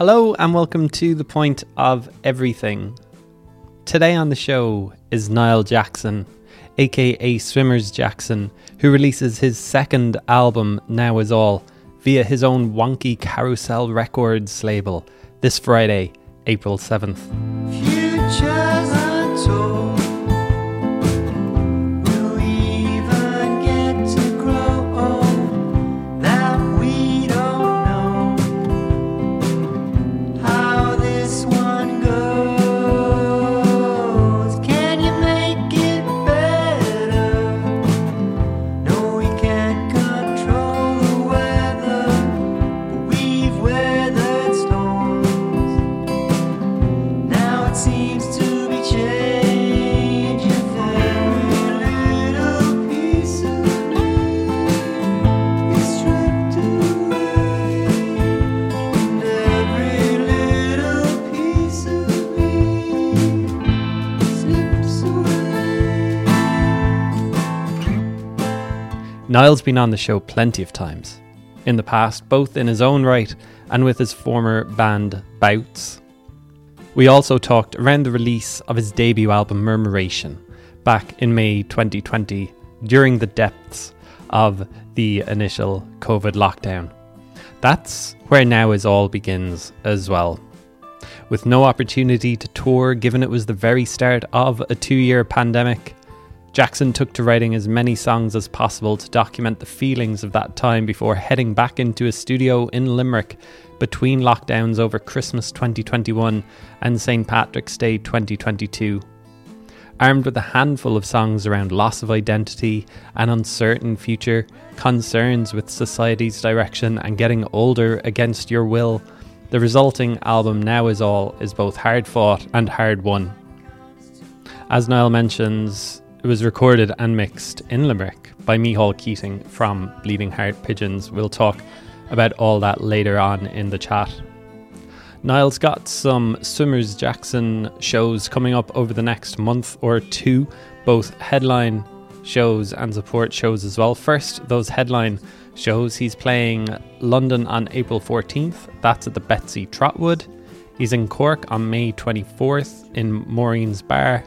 Hello and welcome to the point of everything. Today on the show is Niall Jackson, aka Swimmers Jackson, who releases his second album, Now Is All, via his own wonky Karousel Records label this Friday, April 7th. Niall's been on the show plenty of times. In the past, both in his own right and with his former band Bouts. We also talked around the release of his debut album Murmuration back in May 2020 during the depths of the initial COVID lockdown. That's where Now Is All begins as well. With no opportunity to tour given it was the very start of a two year pandemic, Jackson took to writing as many songs as possible to document the feelings of that time before heading back into his studio in Limerick between lockdowns over Christmas 2021 and St. Patrick's Day 2022. Armed with a handful of songs around loss of identity, an uncertain future, concerns with society's direction, and getting older against your will, the resulting album Now Is All is both hard fought and hard won. As Niall mentions, it was recorded and mixed in Limerick by Micheál Keating from Bleeding Heart Pigeons. We'll talk about all that later on in the chat. Niall's got some Swimmers Jackson shows coming up over the next month or two, both headline shows and support shows as well. First, those headline shows, he's playing London on April 14th, that's at the Betsey Trotwood. He's in Cork on May 24th in Maureen's Bar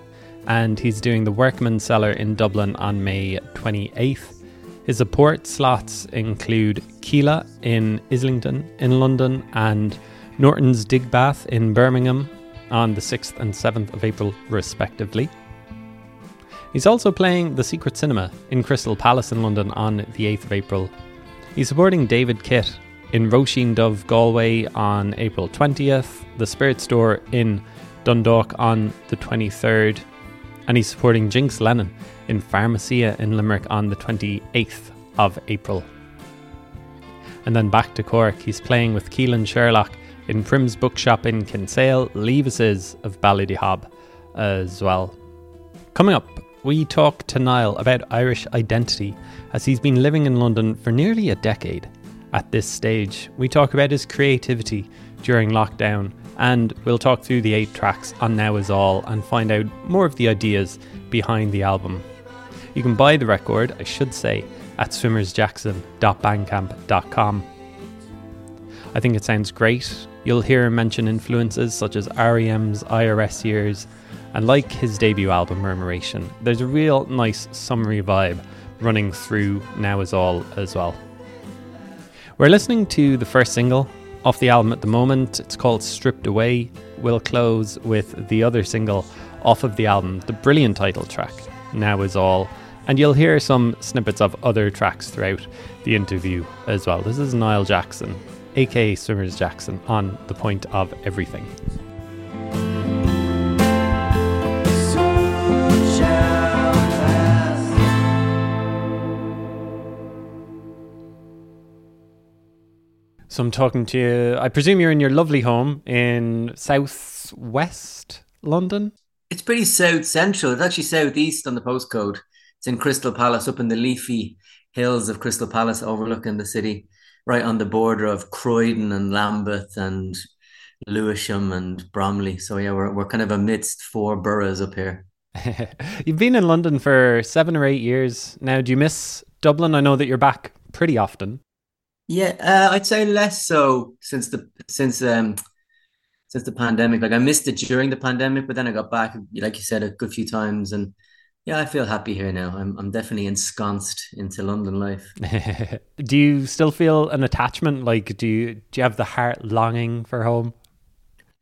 and he's doing the Workman Cellar in Dublin on May 28th. His support slots include Kila in Islington in London and Norton's Digbeth in Birmingham on the 6th and 7th of April, respectively. He's also playing The Secret Cinema in Crystal Palace in London on the 8th of April. He's supporting David Kitt in Roisin Dubh, Galway on April 20th, The Spirit Store in Dundalk on the 23rd, and he's supporting Jinx Lennon in Pharmacia in Limerick on the 28th of April. And then back to Cork, he's playing with Keelan Sherlock in Prim's Bookshop in Kinsale, Leavises of Ballydehob as well. Coming up, we talk to Niall about Irish identity as he's been living in London for nearly a decade. At this stage, we talk about his creativity during lockdown and we'll talk through the eight tracks on Now Is All and find out more of the ideas behind the album. You can buy the record, I should say, at swimmersjackson.bandcamp.com. I think it sounds great. You'll hear him mention influences such as REM's IRS years, and like his debut album Murmuration, there's a real nice summery vibe running through Now Is All as well. We're listening to the first single off the album at the moment. It's called Stripped Away. We'll close with the other single off of the album, the brilliant title track, Now Is All. And you'll hear some snippets of other tracks throughout the interview as well. This is Niall Jackson, aka Swimmers Jackson, on the point of everything. So I'm talking to you. I presume you're in your lovely home in southwest London. It's pretty south central. It's actually southeast on the postcode. It's in Crystal Palace, up in the leafy hills of Crystal Palace, overlooking the city, right on the border of Croydon and Lambeth and Lewisham and Bromley. So yeah, we're we're kind of amidst four boroughs up here. You've been in London for seven or eight years now. Do you miss Dublin? I know that you're back pretty often. Yeah, uh, I'd say less so since the since um since the pandemic. Like I missed it during the pandemic, but then I got back, like you said, a good few times, and yeah, I feel happy here now. I'm I'm definitely ensconced into London life. do you still feel an attachment? Like, do you do you have the heart longing for home?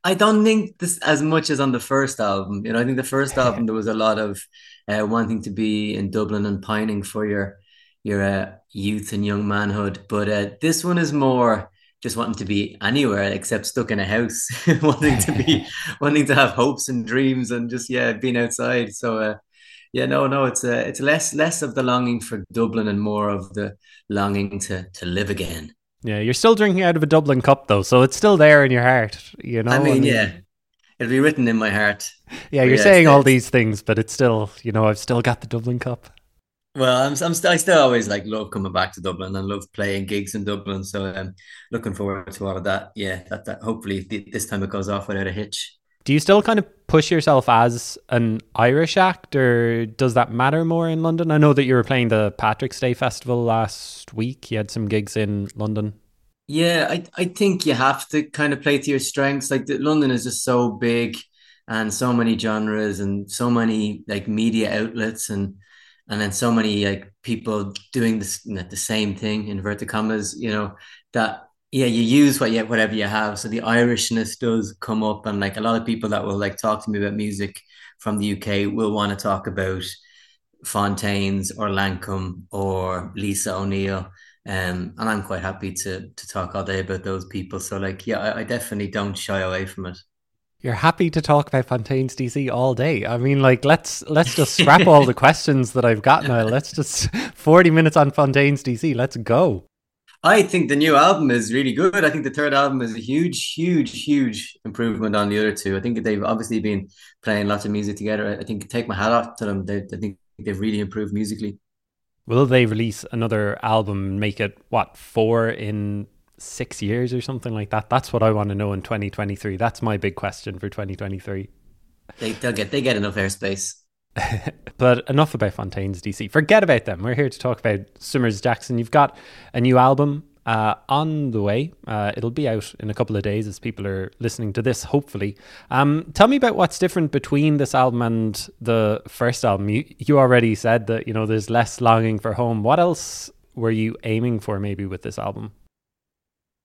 I don't think this as much as on the first album. You know, I think the first album there was a lot of uh, wanting to be in Dublin and pining for your your uh, youth and young manhood. But uh, this one is more just wanting to be anywhere except stuck in a house, wanting to be wanting to have hopes and dreams and just yeah, being outside. So uh, yeah, no, no, it's uh, it's less less of the longing for Dublin and more of the longing to to live again. Yeah, you're still drinking out of a Dublin cup though, so it's still there in your heart. You know, I mean, yeah, it'll be written in my heart. Yeah, you're yeah, saying all these things, but it's still, you know, I've still got the Dublin cup. Well, I'm, I'm still, I still always like love coming back to Dublin and love playing gigs in Dublin. So I'm um, looking forward to all of that. Yeah, that, that hopefully th- this time it goes off without a hitch. Do you still kind of push yourself as an Irish act, or does that matter more in London? I know that you were playing the Patrick's Day Festival last week. You had some gigs in London. Yeah, I I think you have to kind of play to your strengths. Like the, London is just so big, and so many genres, and so many like media outlets, and and then so many like people doing this the same thing inverted commas. You know that yeah, you use what you whatever you have. So the Irishness does come up, and like a lot of people that will like talk to me about music from the UK will want to talk about Fontaines or Lankum or Lisa O'Neill. Um, and I'm quite happy to to talk all day about those people. So like, yeah, I, I definitely don't shy away from it. You're happy to talk about Fontaines DC all day. I mean, like let's let's just scrap all the questions that I've got now. Let's just forty minutes on Fontaines DC. Let's go. I think the new album is really good. I think the third album is a huge, huge, huge improvement on the other two. I think they've obviously been playing lots of music together. I think take my hat off to them. They, I think they've really improved musically. Will they release another album make it what four in six years or something like that? That's what I want to know in 2023. That's my big question for 2023. They they'll get they get enough airspace. but enough about Fontaines DC. Forget about them. We're here to talk about Swimmers Jackson. You've got a new album uh, on the way. Uh, it'll be out in a couple of days as people are listening to this, hopefully. Um, tell me about what's different between this album and the first album. You, you already said that you know there's less longing for home. What else were you aiming for, maybe, with this album?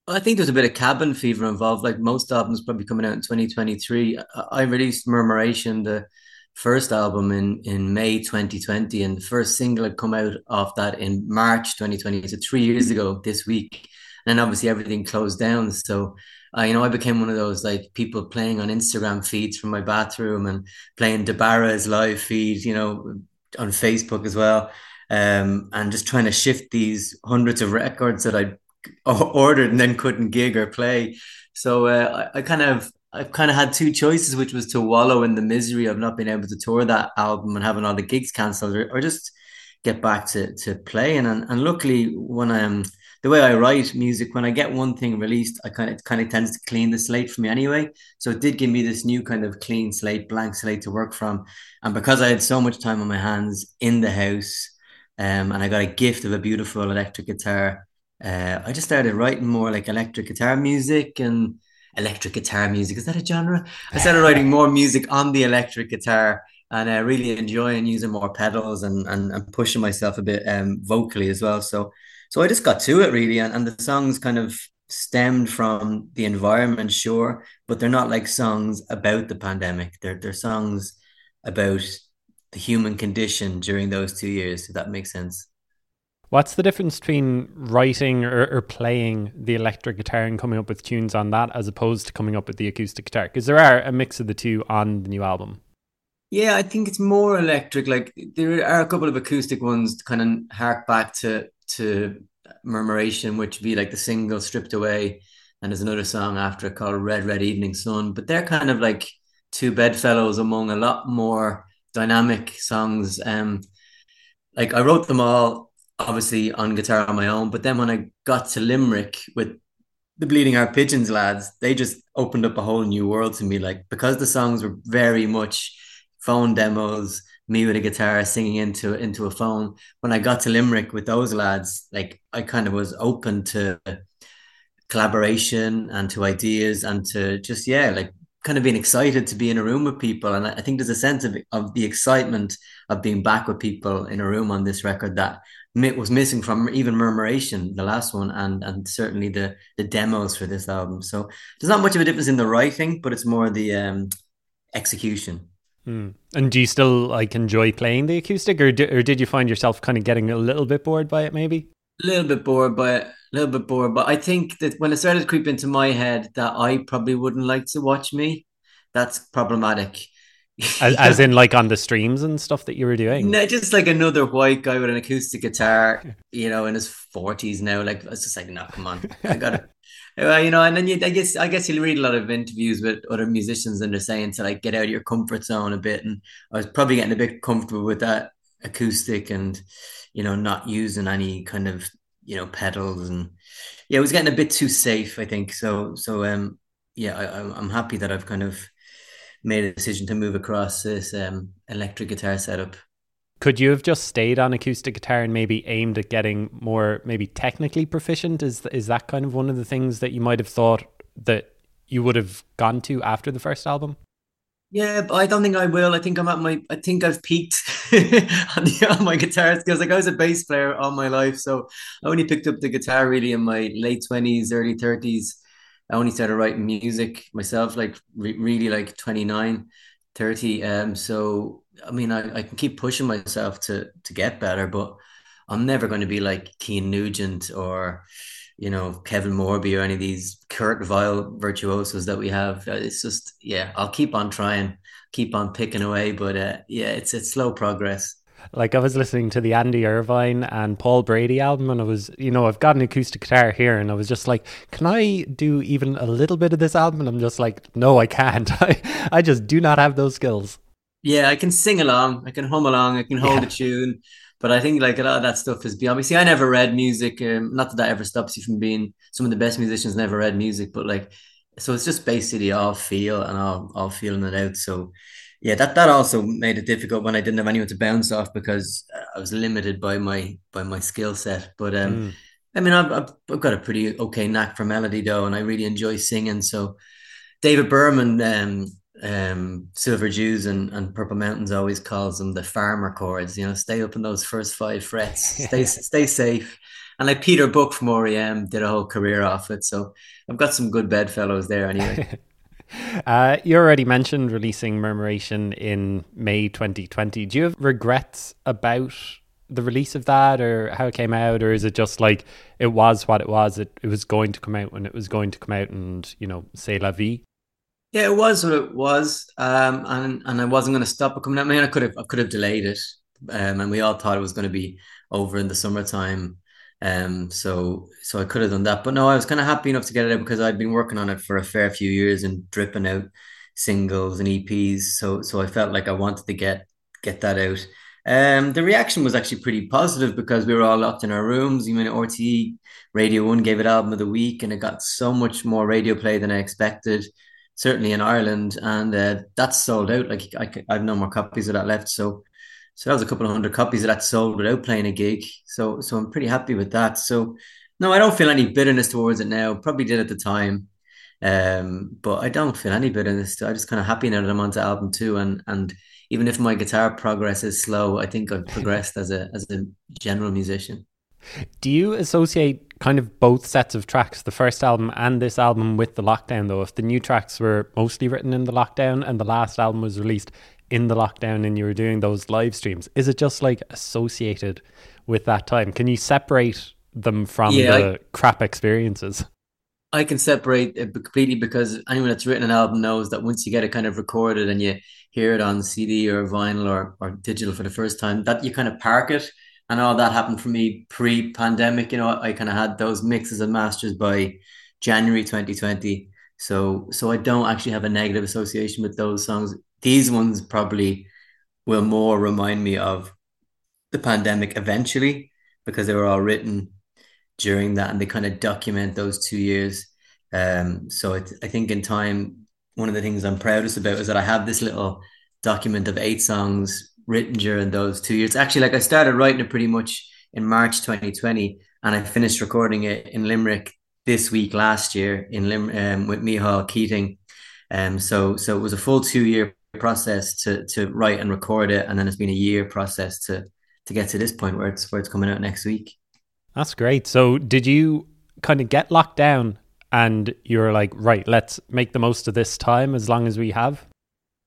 I think there's a bit of cabin fever involved. Like most albums, probably coming out in 2023. I released Murmuration, the first album in in May 2020, and the first single had come out of that in March 2020. So three years ago this week, and obviously everything closed down. So. Uh, you know, I became one of those like people playing on Instagram feeds from my bathroom and playing Dabara's live feed, you know, on Facebook as well, um, and just trying to shift these hundreds of records that I ordered and then couldn't gig or play. So uh, I, I, kind of I've kind of had two choices, which was to wallow in the misery of not being able to tour that album and having all the gigs cancelled, or, or just get back to to playing. And and luckily, when I'm the way I write music, when I get one thing released, I kind of kind of tends to clean the slate for me anyway. So it did give me this new kind of clean slate, blank slate to work from. And because I had so much time on my hands in the house, um, and I got a gift of a beautiful electric guitar, uh, I just started writing more like electric guitar music and electric guitar music. Is that a genre? I started writing more music on the electric guitar and uh, really enjoying using more pedals and, and, and pushing myself a bit um, vocally as well. So so I just got to it really, and, and the songs kind of stemmed from the environment, sure, but they're not like songs about the pandemic. They're they're songs about the human condition during those two years. If that makes sense. What's the difference between writing or, or, playing the electric guitar and coming up with tunes on that as opposed to coming up with the acoustic guitar? Because there are a mix of the two on the new album. Yeah, I think it's more electric. Like there are a couple of acoustic ones to kind of hark back to to Murmuration, which would be like the single stripped away. And there's another song after it called Red Red Evening Sun. But they're kind of like two bedfellows among a lot more dynamic songs. Um like I wrote them all obviously on guitar on my own. But then when I got to Limerick with the Bleeding Heart Pigeons lads, they just opened up a whole new world to me. Like because the songs were very much phone demos, me with a guitar singing into into a phone. When I got to Limerick with those lads, like I kind of was open to collaboration and to ideas and to just yeah like kind of being excited to be in a room with people and I think there's a sense of, of the excitement of being back with people in a room on this record that was missing from even murmuration the last one and and certainly the the demos for this album. So there's not much of a difference in the writing but it's more the um execution. Mm. and do you still like enjoy playing the acoustic or, do, or did you find yourself kind of getting a little bit bored by it maybe? A little bit bored by it a little bit bored but i think that when it started to creep into my head that i probably wouldn't like to watch me that's problematic as, as, in like on the streams and stuff that you were doing? No just like another white guy with an acoustic guitar you know in his 40s now. Like it's just like no come on. I gotta well, you know and then you i guess i guess you'll read a lot of interviews with other musicians and they're saying to like get out of your comfort zone a bit. And i was probably getting a bit comfortable with that acoustic and you know not using any kind of you know pedals. And yeah it was getting a bit too safe i think. So so um yeah I, i'm happy that i've kind of made a decision to move across this um, electric guitar setup. Could you have just stayed on acoustic guitar and maybe aimed at getting more maybe technically proficient? Is is that kind of one of the things that you might have thought that you would have gone to after the first album? Yeah, but I don't think I will. I think I'm at my. I think I've peaked on, the, on my guitar skills. Like I was a bass player all my life, so I only picked up the guitar really in my late twenties, early thirties. I only started writing music myself, like re- really like 29, 30. Um, so I mean, I, I can keep pushing myself to to get better, but I'm never going to be like Cian Nugent or you know Kevin Morby or any of these Kurt Vile virtuosos that we have. Uh, it's just yeah, I'll keep on trying, keep on picking away, but uh, yeah, it's it's slow progress. Like I was listening to the Andy Irvine and Paul Brady album, and I was, you know, I've got an acoustic guitar here, and I was just like, can I do even a little bit of this album? And I'm just like, no, I can't. I, I just do not have those skills. Yeah, I can sing along, I can hum along, I can hold yeah. a tune, but I think like a lot of that stuff is beyond. See, I never read music. Um, not that that ever stops you from being some of the best musicians. Never read music, but like, so it's just basically all feel and all all feeling it out. So yeah, that that also made it difficult when I didn't have anyone to bounce off because I was limited by my by my skill set. But um, mm. I mean, I've, I've got a pretty okay knack for melody though, and I really enjoy singing. So David Berman, um, um, Silver Jews and, and Purple Mountains always calls them the farmer chords. You know, stay up in those first five frets, stay stay safe. And like Peter Buck from REM did a whole career off it. So I've got some good bedfellows there anyway. Uh, you already mentioned releasing Murmuration in May 2020. Do you have regrets about the release of that or how it came out? Or is it just like it was what it was? It, it was going to come out when it was going to come out and, you know, say la vie? Yeah, it was what it was. Um, and, and I wasn't going to stop it coming out. I mean, I could have, I could have delayed it. Um, and we all thought it was going to be over in the summertime. Um, so so I could have done that, but no, I was kind of happy enough to get it out because I'd been working on it for a fair few years and dripping out singles and EPs. So so I felt like I wanted to get get that out. Um, the reaction was actually pretty positive because we were all locked in our rooms. Even RTE Radio One gave it album of the week, and it got so much more radio play than I expected. Certainly in Ireland, and uh, that's sold out. Like I, I have no more copies of that left. So so that was a couple of hundred copies of that sold without playing a gig. So so I'm pretty happy with that. So no, I don't feel any bitterness towards it now. Probably did at the time. Um, but I don't feel any bitterness. I'm just kind of happy now that I'm onto album two and and even if my guitar progress is slow, I think I've progressed as a as a general musician. Do you associate kind of both sets of tracks, the first album and this album, with the lockdown though? If the new tracks were mostly written in the lockdown and the last album was released in the lockdown and you were doing those live streams, is it just like associated with that time? Can you separate them from yeah, the I, crap experiences? I can separate it completely because anyone that's written an album knows that once you get it kind of recorded and you hear it on CD or vinyl or, or digital for the first time, that you kind of park it. And all that happened for me pre pandemic. You know, I kind of had those mixes and masters by January 2020. So so I don't actually have a negative association with those songs these ones probably will more remind me of the pandemic eventually because they were all written during that and they kind of document those two years. Um, so it, I think in time, one of the things I'm proudest about is that I have this little document of eight songs written during those two years. Actually, like I started writing it pretty much in March 2020 and I finished recording it in Limerick this week last year in Lim um, with Micheál Keating. Um, so so it was a full two year process to to write and record it, and then it's been a year process to to get to this point where it's where it's coming out next week. That's great. So did you kind of get locked down and you're like, right, let's make the most of this time as long as we have?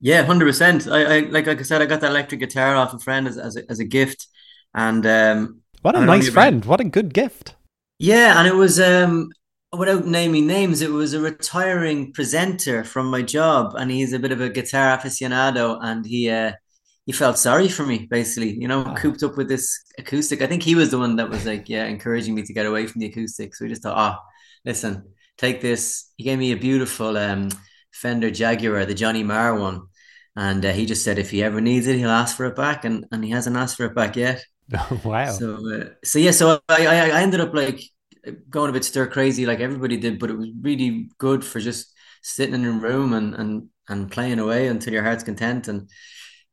Yeah, hundred percent. I, I like like I said, I got that electric guitar off a friend as as a, as a gift, and um, what a nice friend! What a good gift. Yeah, and it was um, without naming names, it was a retiring presenter from my job, and he's a bit of a guitar aficionado, and he uh, he felt sorry for me, basically, you know, oh. cooped up with this acoustic. I think he was the one that was like, yeah, encouraging me to get away from the acoustic. So we just thought, ah, oh, listen, take this. He gave me a beautiful um, Fender Jaguar, the Johnny Marr one, and uh, he just said if he ever needs it, he'll ask for it back, and and he hasn't asked for it back yet. wow. So uh, so yeah, so I, I I ended up like going a bit stir crazy like everybody did, but it was really good for just sitting in a room and and and playing away until your heart's content and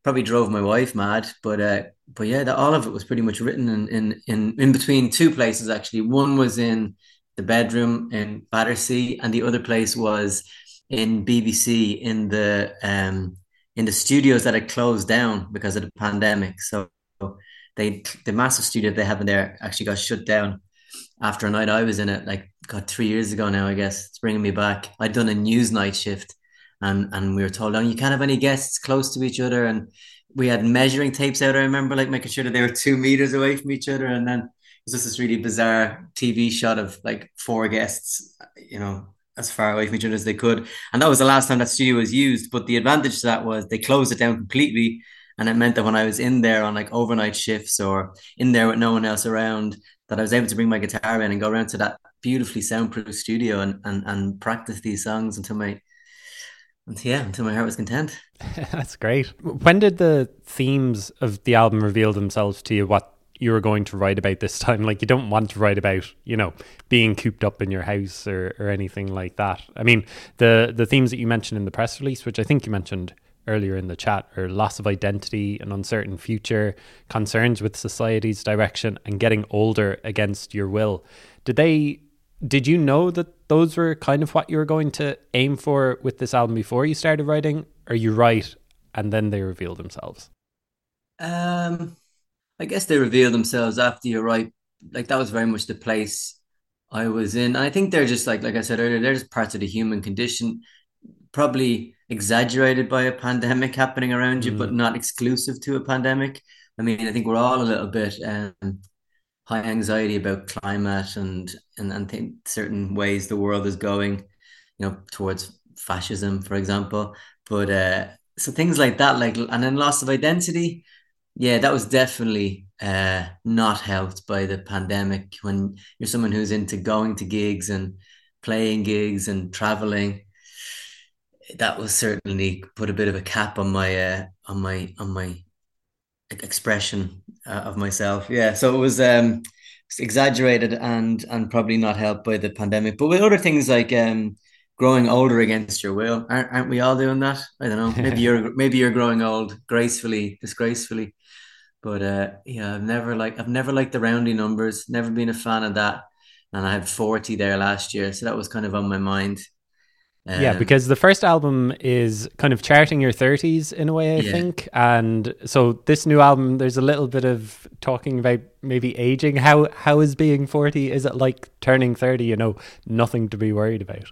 probably drove my wife mad. But uh but yeah that all of it was pretty much written in in in, in between two places actually. One was in the bedroom in Battersea and the other place was in BBC in the um in the studios that had closed down because of the pandemic. So they the massive studio they have in there actually got shut down after a night I was in it, like got three years ago now, I guess it's bringing me back. I'd done a news night shift, and and we were told, "Oh, you can't have any guests close to each other." And we had measuring tapes out. I remember like making sure that they were two meters away from each other, and then it was just this really bizarre TV shot of like four guests, you know, as far away from each other as they could. And that was the last time that studio was used. But the advantage to that was they closed it down completely. And it meant that when I was in there on like overnight shifts or in there with no one else around, that I was able to bring my guitar in and go around to that beautifully soundproof studio and and, and practice these songs until my yeah until my heart was content. That's great. When did the themes of the album reveal themselves to you? What you were going to write about this time? Like you don't want to write about you know being cooped up in your house or or anything like that. I mean the the themes that you mentioned in the press release, which I think you mentioned earlier in the chat are loss of identity, an uncertain future, concerns with society's direction, and getting older against your will. Did they? Did you know that those were kind of what you were going to aim for with this album before you started writing? Are you right? And then they reveal themselves. Um, I guess they reveal themselves after you write. Like that was very much the place I was in. I think they're just like, like I said earlier, they're just parts of the human condition. Probably exaggerated by a pandemic happening around you, mm. but not exclusive to a pandemic. I mean, I think we're all a little bit um, high anxiety about climate and and and think certain ways the world is going, you know, towards fascism, for example. But uh, so things like that, like and then loss of identity, yeah, that was definitely uh, not helped by the pandemic. When you're someone who's into going to gigs and playing gigs and traveling, that was certainly put a bit of a cap on my uh, on my on my expression uh, of myself. Yeah, so it was um exaggerated and and probably not helped by the pandemic. But with other things like um growing older against your will, aren't, aren't we all doing that? I don't know. Maybe you're maybe you're growing old gracefully, disgracefully. But uh, yeah, I've never like I've never liked the roundy numbers. Never been a fan of that. And I had forty there last year, so that was kind of on my mind. Um, yeah, because the first album is kind of charting your 30s in a way, I yeah. think. And so this new album, there's a little bit of talking about maybe aging. How How is being 40? Is it like turning 30? You know, nothing to be worried about.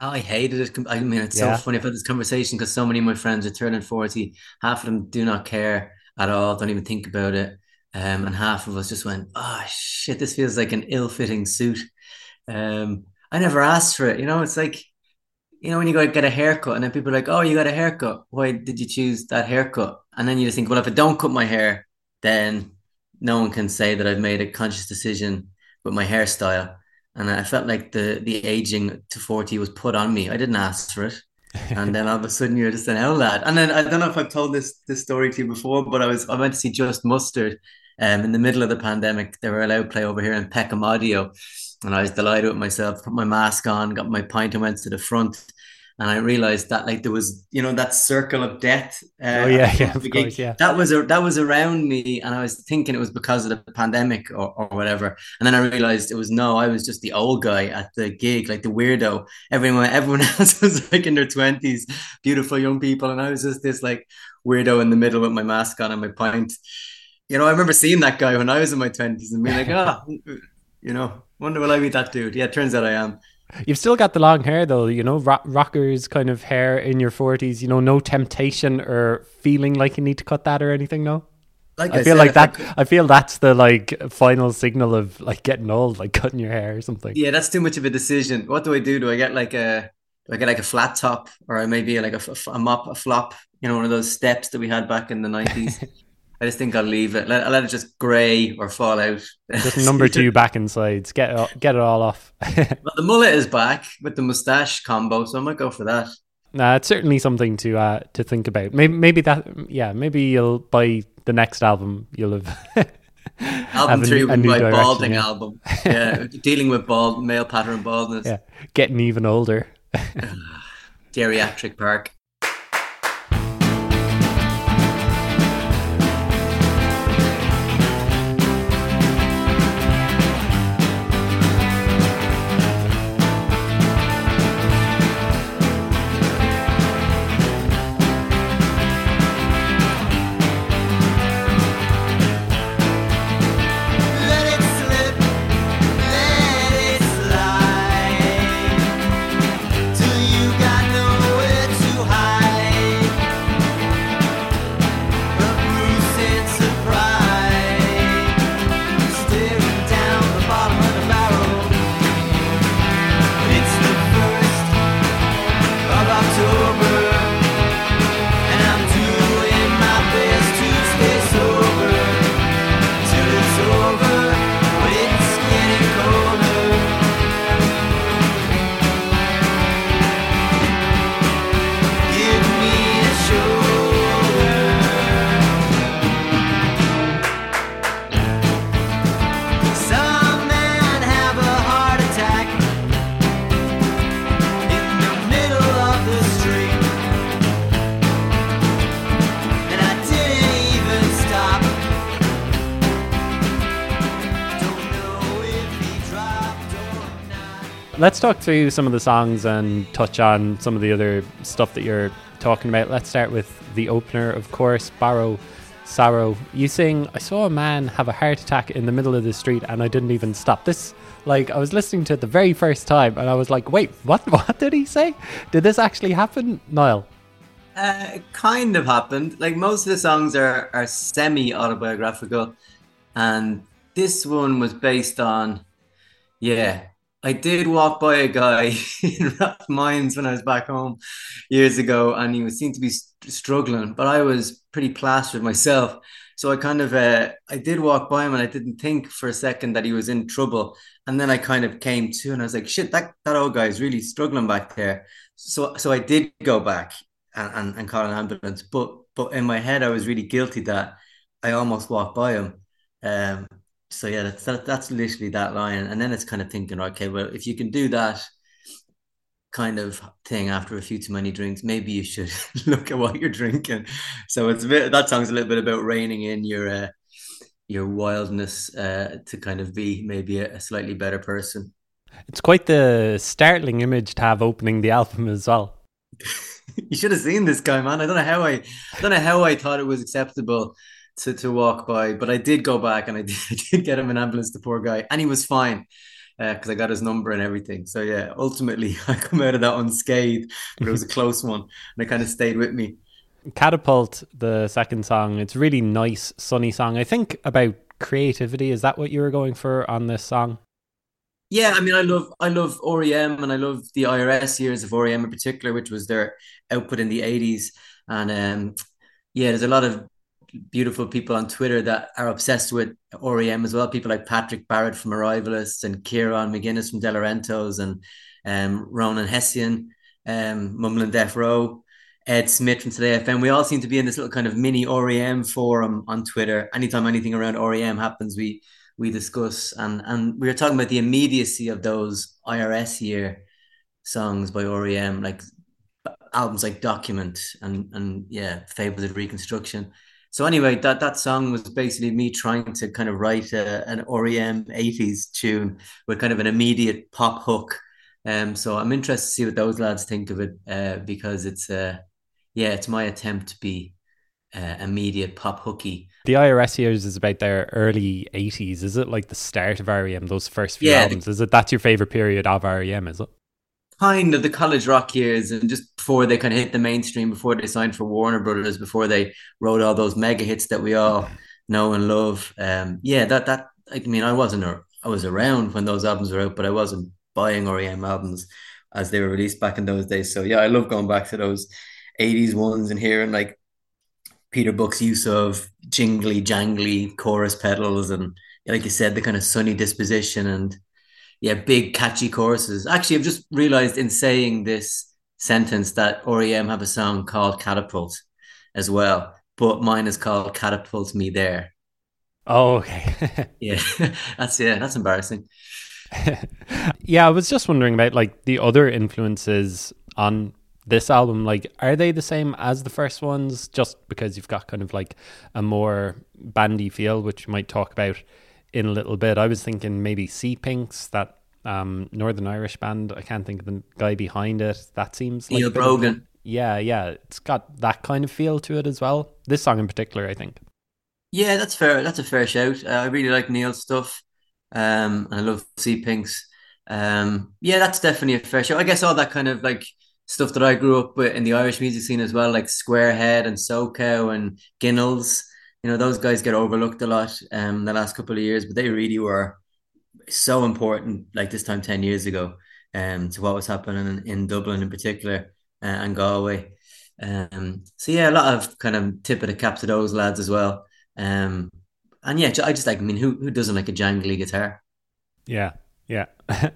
I hated it. I mean, it's yeah. so funny. I've this conversation because so many of my friends are turning 40. Half of them do not care at all, don't even think about it. Um, and half of us just went, oh, shit, this feels like an ill fitting suit. Um, I never asked for it. You know, it's like, you know, when you go get a haircut and then people are like, oh, you got a haircut. Why did you choose that haircut? And then you just think, well, if I don't cut my hair, then no one can say that I've made a conscious decision with my hairstyle. And I felt like the the aging to 40 was put on me. I didn't ask for it. and then all of a sudden you're just an old lad. And then I don't know if I've told this this story to you before, but I was I went to see Just Mustard um in the middle of the pandemic. They were allowed to play over here in Peckham Audio. And I was delighted with myself, put my mask on, got my pint and went to the front and I realized that like there was you know that circle of death. Uh, oh yeah, yeah, of course, yeah. That was a, that was around me, and I was thinking it was because of the pandemic or, or whatever. And then I realized it was no, I was just the old guy at the gig, like the weirdo. Everyone everyone else was like in their twenties, beautiful young people, and I was just this like weirdo in the middle with my mask on and my pint. You know, I remember seeing that guy when I was in my twenties and being like, oh, you know, wonder will I be that dude? Yeah, turns out I am. You've still got the long hair though, you know, rockers kind of hair in your 40s, you know, no temptation or feeling like you need to cut that or anything, no? Like I, I feel said, like that I, I, feel that's the like final signal of like getting old, like cutting your hair or something. Yeah, that's too much of a decision. What do I do? Do I get like a do I get like a flat top or I maybe like a, a mop, a flop, you know, one of those steps that we had back in the 90s? I just think I'll leave it. Let, I'll let it just grey or fall out. Just number two back and sides. Get it, get it all off. well, the mullet is back with the mustache combo, so I might go for that. Nah, it's certainly something to uh, to think about. Maybe maybe that yeah, maybe you'll buy the next album. You'll have album have three a, a my balding yeah. album. Yeah, dealing with bald male pattern baldness. Yeah, getting even older. Geriatric Park. Let's talk through some of the songs and touch on some of the other stuff that you're talking about. Let's start with the opener, of course, Barrow Sorrow. You sing, I saw a man have a heart attack in the middle of the street and I didn't even stop. This, like, I was listening to it the very first time and I was like, wait, what, what did he say? Did this actually happen, Niall? Uh, it kind of happened. Like, most of the songs are, are semi autobiographical. And this one was based on, yeah, I did walk by a guy in Rathmines when I was back home years ago, and he seemed to be struggling, but I was pretty plastered myself. So I kind of, uh, I did walk by him, and I didn't think for a second that he was in trouble. And then I kind of came to, and I was like, "Shit, that that old guy is really struggling back there." So so I did go back and, and, and call an ambulance, but but in my head I was really guilty that I almost walked by him. Um, so yeah, that's that, that's literally that line, and then it's kind of thinking, okay, well, if you can do that kind of thing after a few too many drinks, maybe you should look at what you're drinking. So it's a bit that song's a little bit about reining in your uh, your wildness uh, to kind of be maybe a, a slightly better person. It's quite the startling image to have opening the album as well. you should have seen this guy, man. I don't know how I, I don't know how I thought it was acceptable to, to walk by. But I did go back and I did, I did get him an ambulance, the poor guy, and he was fine because uh, I got his number and everything. So yeah, ultimately I come out of that unscathed, but it was a close one, and it kind of stayed with me. Catapult, the second song, it's a really nice, sunny song. I think about creativity. Is that what you were going for on this song? Yeah, I mean, I love I love REM and I love the IRS years of REM in particular, which was their output in the eighties. And um, yeah, there's a lot of beautiful people on Twitter that are obsessed with REM as well. People like Patrick Barrett from Arrivalists and Kieran McGuinness from Delorentos and um, Ronan Hession, um, Mumblin' Deaf Ro, Ed Smith from Today FM. We all seem to be in this little kind of mini REM forum on Twitter. Anytime anything around REM happens, we we discuss and and we were talking about the immediacy of those IRS year songs by REM, like albums like Document and and yeah, Fables of Reconstruction. So anyway, that that song was basically me trying to kind of write a, an REM '80s tune with kind of an immediate pop hook. Um, so I'm interested to see what those lads think of it uh, because it's uh, yeah, it's my attempt to be uh, immediate pop hooky. The IRS years is about their early 80s. Is it like the start of REM, those first few Yeah, albums? Is it that's your favorite period of REM, is it? Kind of the college rock years and just before they kind of hit the mainstream before they signed for Warner Brothers before they wrote all those mega hits that we all know and love um yeah that that I mean I wasn't I was around when those albums were out but I wasn't buying REM albums as they were released back in those days. So yeah I love going back to those 80s ones and hearing like Peter Buck's use of jingly jangly chorus pedals and like you said the kind of sunny disposition and yeah, big catchy choruses. Actually, I've just realized in saying this sentence that REM have a song called Catapult as well, but mine is called Catapult Me There. Oh, okay. Yeah, that's yeah, that's embarrassing. yeah, I was just wondering about like the other influences on this album. Like, are they the same as the first ones? Just because you've got kind of like a more bandy feel, which you might talk about in a little bit. I was thinking maybe Sea Pinks, that um, Northern Irish band. I can't think of the guy behind it. That seems like Neil a of- Brogan. yeah, yeah, it's got that kind of feel to it as well. This song in particular, I think. Yeah, that's fair. That's a fair shout. Uh, I really like Neil's stuff. Um, and I love Sea Pinks. Um, yeah, that's definitely a fair shout. I guess all that kind of like stuff that I grew up with in the Irish music scene as well, like Squarehead and SoCo and Ginnels. You know, those guys get overlooked a lot um the last couple of years, but they really were so important like this time 10 years ago um to what was happening in, in Dublin in particular uh, and Galway. Um, so yeah, a lot of kind of tip of the cap to those lads as well. Um, and yeah, I just like, I mean, who who doesn't like a jangly guitar? Yeah, yeah.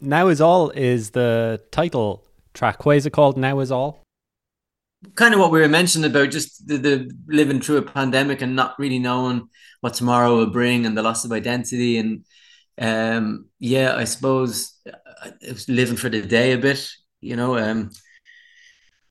now is all is the title track. Why is it called Now is all? Kind of what we were mentioning about just the, the living through a pandemic and not really knowing what tomorrow will bring and the loss of identity. And um, yeah, I suppose uh, it was living for the day a bit, you know. Um,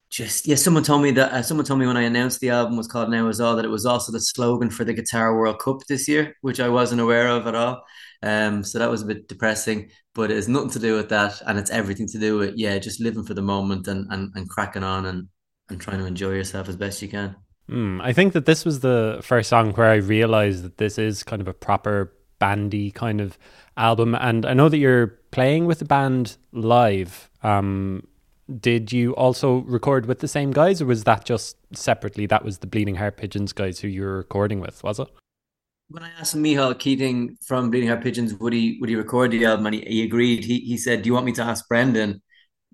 just yeah, someone told me that uh, someone told me when I announced the album was called Now Is All that it was also the slogan for the Qatar World Cup this year, which I wasn't aware of at all. Um, so that was a bit depressing, but it has nothing to do with that, and it's everything to do with yeah, just living for the moment and and, and cracking on and and trying to enjoy yourself as best you can. Hmm, I think that this was the first song where I realized that this is kind of a proper bandy kind of album. And I know that you're playing with the band live. Um, did you also record with the same guys, or was that just separately? That was the Bleeding Heart Pigeons guys who you were recording with, was it? When I asked Micheál Keating from Bleeding Heart Pigeons, would he would he record the album, and he, he agreed. He he said, "Do you want me to ask Brendan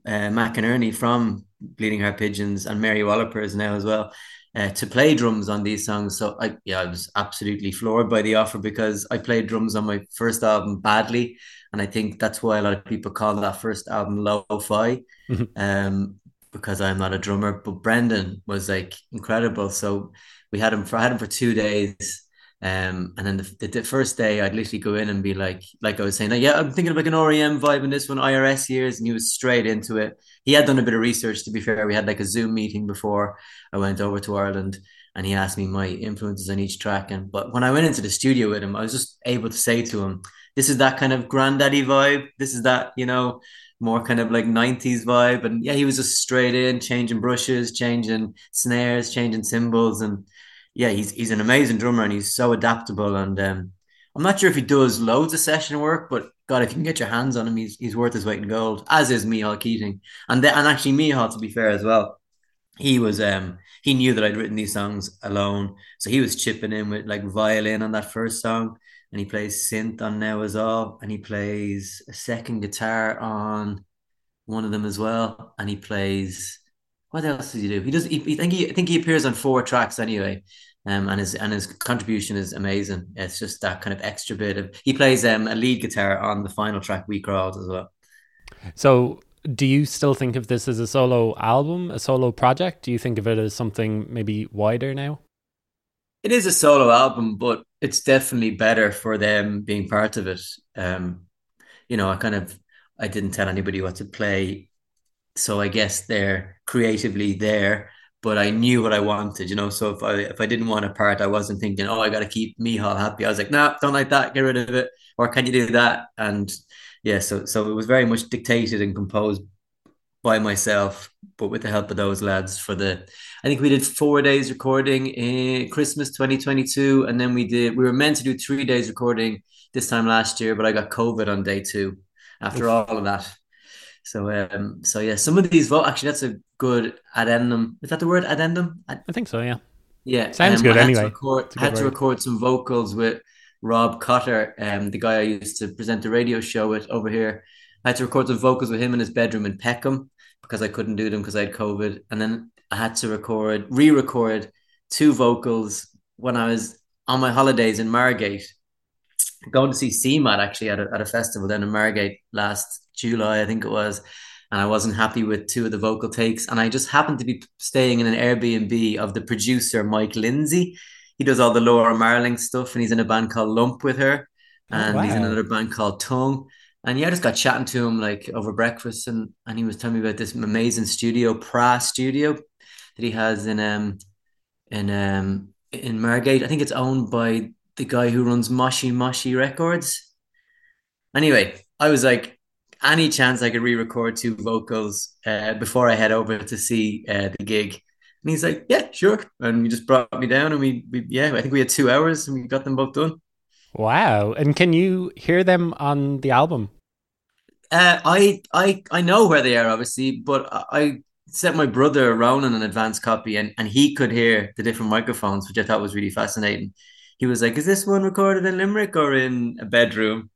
uh, McInerney from Bleeding Heart Pigeons and Mary Walliper is now as well uh, to play drums on these songs?" So I yeah, I was absolutely floored by the offer because I played drums on my first album badly, and I think that's why a lot of people call that first album lo-fi. um, because I'm not a drummer, but Brendan was like incredible. So we had him for I had him for two days. Um, and then the, the, first day I'd literally go in and be like, like I was saying, like, yeah, I'm thinking of like an REM vibe in this one, IRS years, and he was straight into it. He had done a bit of research, to be fair. We had like a Zoom meeting before I went over to Ireland, and he asked me my influences on each track. And but when I went into the studio with him, I was just able to say to him, "This is that kind of Grandaddy vibe. This is that, you know." more kind of like 90s vibe and yeah he was just straight in changing brushes changing snares changing cymbals and yeah he's he's an amazing drummer and he's so adaptable and um, I'm not sure if he does loads of session work but god if you can get your hands on him he's he's worth his weight in gold as is Micheál Keating and then and actually Micheál to be fair as well he was um he knew that I'd written these songs alone so he was chipping in with like violin on that first song and he plays synth on Now Is All, and he plays a second guitar on one of them as well, and he plays. What else does he do? He does. He, he think he I think he appears on four tracks anyway, um, and his and his contribution is amazing. It's just that kind of extra bit of. He plays um a lead guitar on the final track, We Crawled, as well. So, do you still think of this as a solo album, a solo project? Do you think of it as something maybe wider now? It is a solo album, but it's definitely better for them being part of it. Um, you know, I kind of I didn't tell anybody what to play so I guess they're creatively there. But I knew what I wanted, you know. So if I if I didn't want a part, I wasn't thinking, oh, I got to keep Micheál happy. I was like, no, nah, don't like that, get rid of it, or can you do that? And yeah, so so it was very much dictated and composed by myself, but with the help of those lads for the. I think we did four days recording in Christmas 2022, and then we did. We were meant to do three days recording this time last year, but I got COVID on day two. After all of that, so um, so yeah, some of these vote actually that's a good addendum. Is that the word addendum? I, I think so. Yeah. Yeah, sounds um, good. I anyway, to record, I had to record some vocals with Rob Cotter, um, the guy I used to present the radio show with over here. I had to record some vocals with him in his bedroom in Peckham because I couldn't do them because I had COVID. And then I had to record, re record two vocals when I was on my holidays in Margate, going to see CMAT actually at a, at a festival down in Margate last July, I think it was. And I wasn't happy with two of the vocal takes. And I just happened to be staying in an Airbnb of the producer, Mike Lindsay. He does all the Laura Marling stuff and he's in a band called Lump with her. Oh, and oh, wow. he's in another band called Tunng. And yeah, I just got chatting to him like over breakfast, and and he was telling me about this amazing studio, Pra Studio, that he has in um in um in Margate. I think it's owned by the guy who runs Moshi Moshi Records. Anyway, I was like, any chance I could re-record two vocals uh, before I head over to see uh, the gig. And he's like, yeah, sure. And he just brought me down and we, we, yeah, I think we had two hours and we got them both done. Wow. And can you hear them on the album? Uh, I I I know where they are, obviously, but I sent my brother around in an advanced copy, and and he could hear the different microphones, which I thought was really fascinating. He was like, "Is this one recorded in Limerick or in a bedroom?"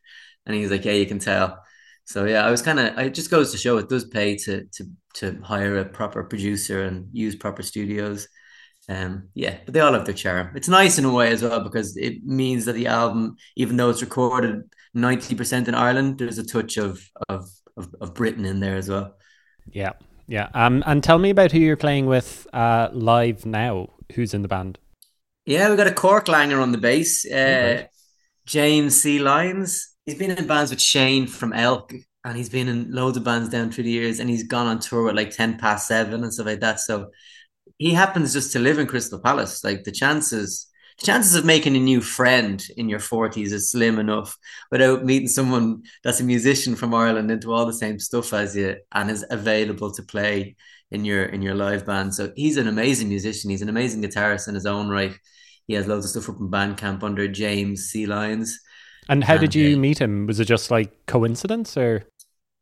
And he's like, "Yeah, you can tell." So yeah, I was kind of. It just goes to show it does pay to to to hire a proper producer and use proper studios. Um, yeah, but they all have their charm. It's nice in a way as well because it means that the album, even though it's recorded ninety percent in Ireland, there's a touch of, of of of Britain in there as well. Yeah, yeah. Um, and tell me about who you're playing with uh, live now. Who's in the band? Yeah, we've got a Cork Langer on the bass. Uh, okay. James C. Lyons. He's been in bands with Shane from Elk, and he's been in loads of bands down through the years, and he's gone on tour with like Ten Past Seven and stuff like that. So he happens just to live in Crystal Palace. Like the chances, the chances of making a new friend in your forties is slim enough without meeting someone that's a musician from Ireland into all the same stuff as you and is available to play in your in your live band. So he's an amazing musician. He's an amazing guitarist in his own right. He has loads of stuff up in Bandcamp under James C. Lyons. And how did you meet him? Was it just like coincidence or?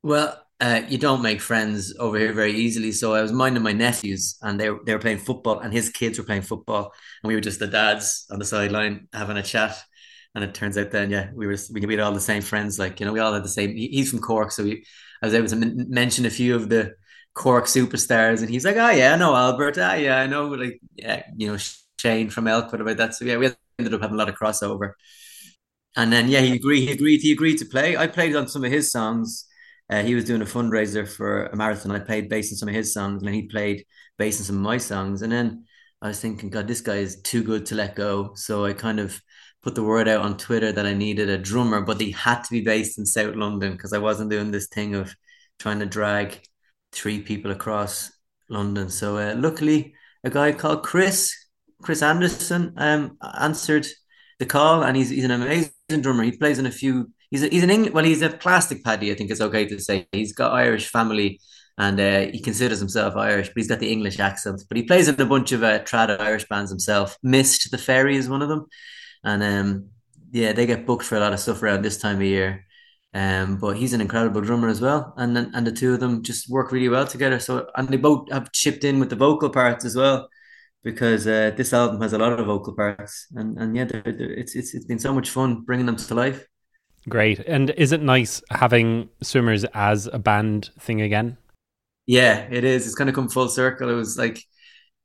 Well, uh, you don't make friends over here very easily. So I was minding my nephews, and they were, they were playing football, and his kids were playing football, and we were just the dads on the sideline having a chat. And it turns out then, yeah, we were we had all the same friends. Like you know, we all had the same. He's from Cork, so we, I was able to m- mention a few of the Cork superstars, and he's like, "Oh yeah, I know Albert. Ah yeah, I know like yeah, you know Shane from Elk. What about that?" So yeah, we ended up having a lot of crossover. And then yeah, he agreed. He agreed. He agreed to play. I played on some of his songs uh, he was doing a fundraiser for a marathon. I played bass on some of his songs, and then he played bass on some of my songs. And then I was thinking, God, this guy is too good to let go. So I kind of put the word out on Twitter that I needed a drummer, but he had to be based in South London because I wasn't doing this thing of trying to drag three people across London. So uh, luckily, a guy called Chris, Chris Anderson, um, answered the call, and he's he's an amazing drummer. He plays in a few he's a, he's an English well he's a plastic paddy I think it's okay to say. He's got Irish family and uh, he considers himself Irish but he's got the English accent. But he plays in a bunch of uh, trad Irish bands himself. Missed the Ferry is one of them. And um, yeah they get booked for a lot of stuff around this time of year. Um, but he's an incredible drummer as well. And and the two of them just work really well together. So and they both have chipped in with the vocal parts as well because uh, this album has a lot of vocal parts and and yeah they're, they're, it's it's it's been so much fun bringing them to life Great. And is it nice having Swimmers as a band thing again? Yeah, it is. It's kind of come full circle. It was like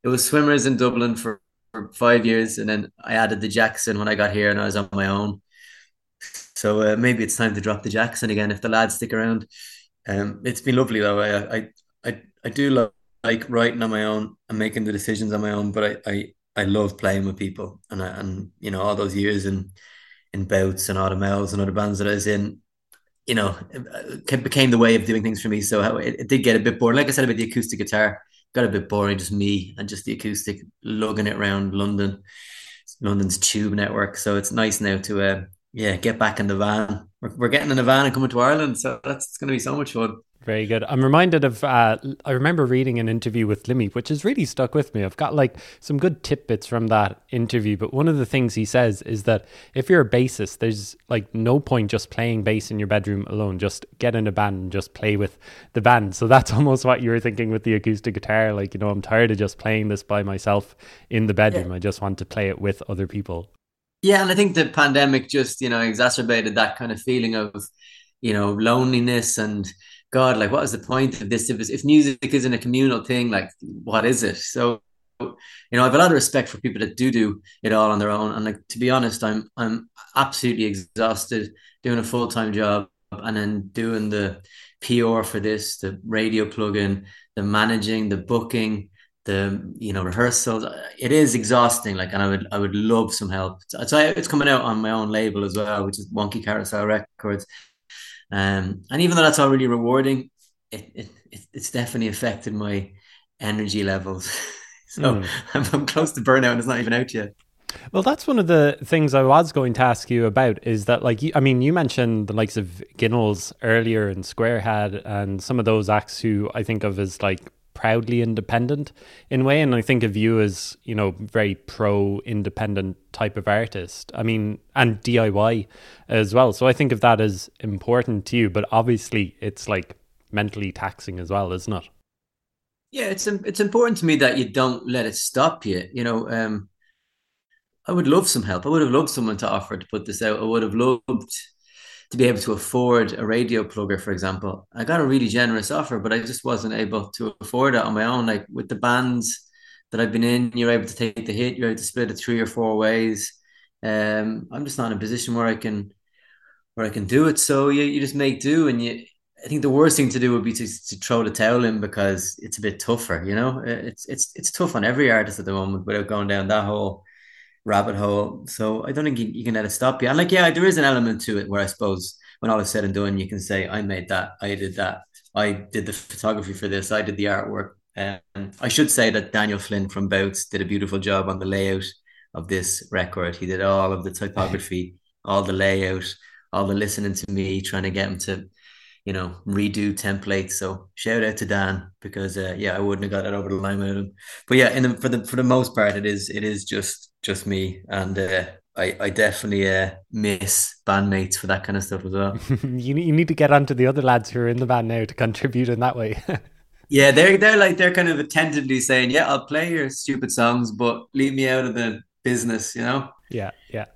it was Swimmers in Dublin for, for five years, and then I added the Jackson when I got here, and I was on my own. So uh, maybe it's time to drop the Jackson again if the lads stick around. Um, it's been lovely though. I I I, I do love, like writing on my own and making the decisions on my own, but I I, I love playing with people, and I, and you know all those years and in Bouts and Autumn Elves and other bands that I was in, you know, it became the way of doing things for me. So it, it did get a bit boring. Like I said about the acoustic guitar, got a bit boring, just me and just the acoustic lugging it around London, London's tube network. So it's nice now to, uh, yeah, get back in the van. We're, we're getting in the van and coming to Ireland. So that's going to be so much fun. Very good. I'm reminded of, uh, I remember reading an interview with Limmy, which has really stuck with me. I've got like some good tidbits from that interview. But one of the things he says is that if you're a bassist, there's like no point just playing bass in your bedroom alone. Just get in a band and just play with the band. So that's almost what you were thinking with the acoustic guitar. Like, you know, I'm tired of just playing this by myself in the bedroom. Yeah. I just want to play it with other people. Yeah. And I think the pandemic just, you know, exacerbated that kind of feeling of, you know, loneliness and, God, like, what is the point of this? If, if music isn't a communal thing, like, what is it? So, you know, I have a lot of respect for people that do do it all on their own. And like, to be honest, I'm I'm absolutely exhausted doing a full time job and then doing the PR for this, the radio plugin, the managing, the booking, the you know rehearsals. It is exhausting. Like, and I would I would love some help. So, so it's coming out on my own label as well, which is Wonky Karousel Records. Um, and even though that's already rewarding, it, it, it's definitely affected my energy levels. so mm. I'm, I'm close to burnout and it's not even out yet. Well, that's one of the things I was going to ask you about is that, like, I mean, you mentioned the likes of Ginnels earlier and Squarehead and some of those acts who I think of as like proudly independent in way. And i think of you as you know very pro independent type of artist i mean and diy as well. So i think of that as important to you but obviously it's like mentally taxing as well isn't it? Yeah it's it's important to me that you don't let it stop you you know um i would love some help. I would have loved someone to offer to put this out. I would have loved to be able to afford a radio plugger, for example. I got a really generous offer, but I just wasn't able to afford it on my own. Like with the bands that I've been in, you're able to take the hit, you're able to split it three or four ways. Um, I'm just not in a position where I can where I can do it. So you, you just make do and you I think the worst thing to do would be to, to throw the towel in because it's a bit tougher, you know. It's it's it's tough on every artist at the moment without going down that hole rabbit hole. So I don't think you, you, can let it stop you. And like, yeah, there is an element to it where I suppose when all is said and done, you can say, I made that, I did that, I did the photography for this, I did the artwork. And I should say that Daniel Flynn from Bouts did a beautiful job on the layout of this record. He did all of the typography, all the layout, all the listening to me, trying to get him to, you know, redo templates. So shout out to Dan because uh, yeah, I wouldn't have got that over the line with him. But yeah, in the, for the for the most part, it is it is just just me, and uh, I I definitely uh, miss bandmates for that kind of stuff as well. you you need to get onto the other lads who are in the band now to contribute in that way. yeah, they're they're like they're kind of attentively saying, "Yeah, I'll play your stupid songs, but leave me out of the business," you know. Yeah, yeah.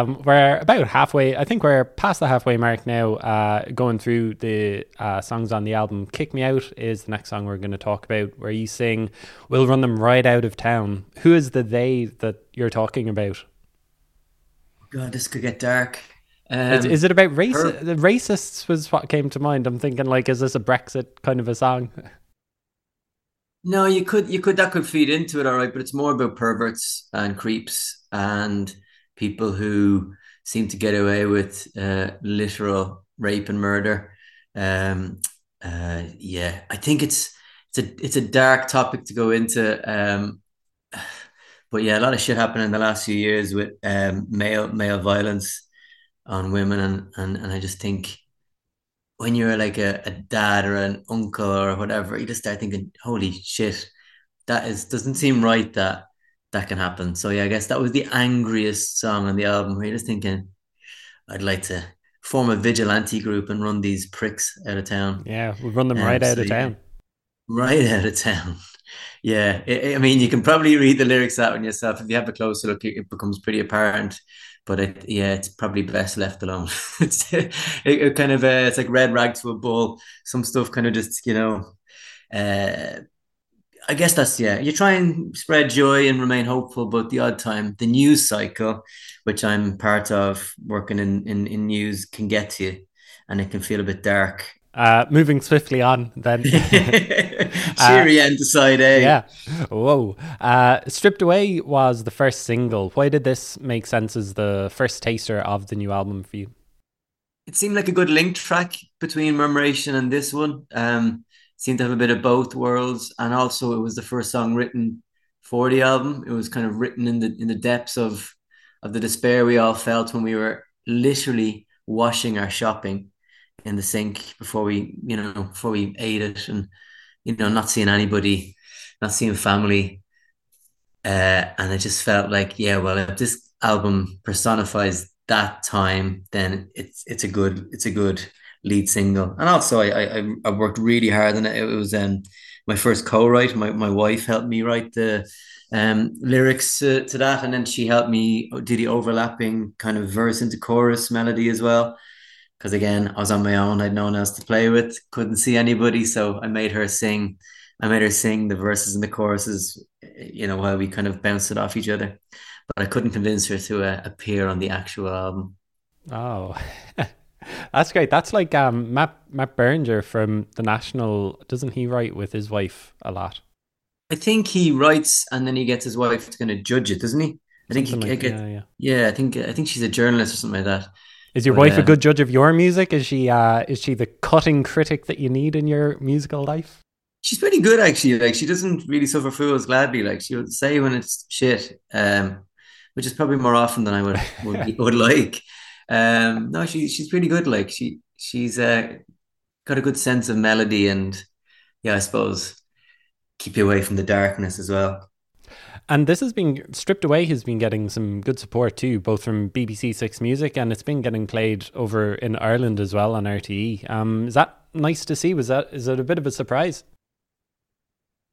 Um, we're about halfway. I think we're past the halfway mark now. Uh, going through the uh, songs on the album, "Kick Me Out" is the next song we're going to talk about. Where you sing, "We'll run them right out of town." Who is the they that you're talking about? God, this could get dark. Um, is, is, it about race? Her- the racists was what came to mind. I'm thinking like, is this a Brexit kind of a song? No, you could, you could, that could feed into it, all right. But it's more about perverts and creeps and people who seem to get away with uh, literal rape and murder. Um, uh, yeah, I think it's it's a it's a dark topic to go into. Um, but yeah, a lot of shit happened in the last few years with um, male male violence on women, and and and I just think when you're like a, a dad or an uncle or whatever, you just start thinking, holy shit, that is doesn't seem right that that can happen. So yeah, I guess that was the angriest song on the album. Where you're just thinking, I'd like to form a vigilante group and run these pricks out of town. Yeah, we'll run them um, right out so, of town. right out of town. Yeah, I mean, you can probably read the lyrics out on yourself. If you have a closer look, it becomes pretty apparent. But it, yeah, it's probably best left alone. it's it, it kind of uh, it's like red rag to a bull. Some stuff kind of just you know. Uh, I guess that's yeah. You try and spread joy and remain hopeful, but the odd time, the news cycle, which I'm part of, working in in, in news, can get to you, and it can feel a bit dark. Uh, moving swiftly on, then. Cheery uh, end to side A. Yeah. Whoa. Uh, Stripped Away was the first single. Why did this make sense as the first taster of the new album for you? It seemed like a good link track between Murmuration and this one. Um, seemed to have a bit of both worlds, and also it was the first song written for the album. It was kind of written in the in the depths of of the despair we all felt when we were literally washing our shopping in the sink before we, you know, before we ate it, and you know, not seeing anybody, not seeing family, uh, and it just felt like, yeah, well, if this album personifies that time, then it's it's a good it's a good lead single. And also, I I, I worked really hard on it. It was um my first co-write. My my wife helped me write the um, lyrics uh, to that, and then she helped me do the overlapping kind of verse into chorus melody as well because again, I was on my own. I had no one else to play with. Couldn't see anybody, so I made her sing. I made her sing the verses and the choruses, you know, while we kind of bounced it off each other. But I couldn't convince her to uh, appear on the actual album. Oh, that's great. That's like um, Matt Matt Berninger from the National. Doesn't he write with his wife a lot? I think he writes and then he gets his wife to kind of judge it, doesn't he? I think he, like, yeah, yeah. yeah, I think I think she's a journalist or something like that. Is your but, wife uh, a good judge of your music? Is she uh, is she the cutting critic that you need in your musical life? She's pretty good actually. Like she doesn't really suffer fools gladly. Like she'll say when it's shit, um, which is probably more often than I would would, would like. Um, no, she she's pretty good. Like she she's uh, got a good sense of melody and yeah, I suppose keep you away from the darkness as well. And this has been stripped away. Has been getting some good support too, both from BBC Six Music and it's been getting played over in Ireland as well on RTE. Um, is that nice to see? Was that is it a bit of a surprise?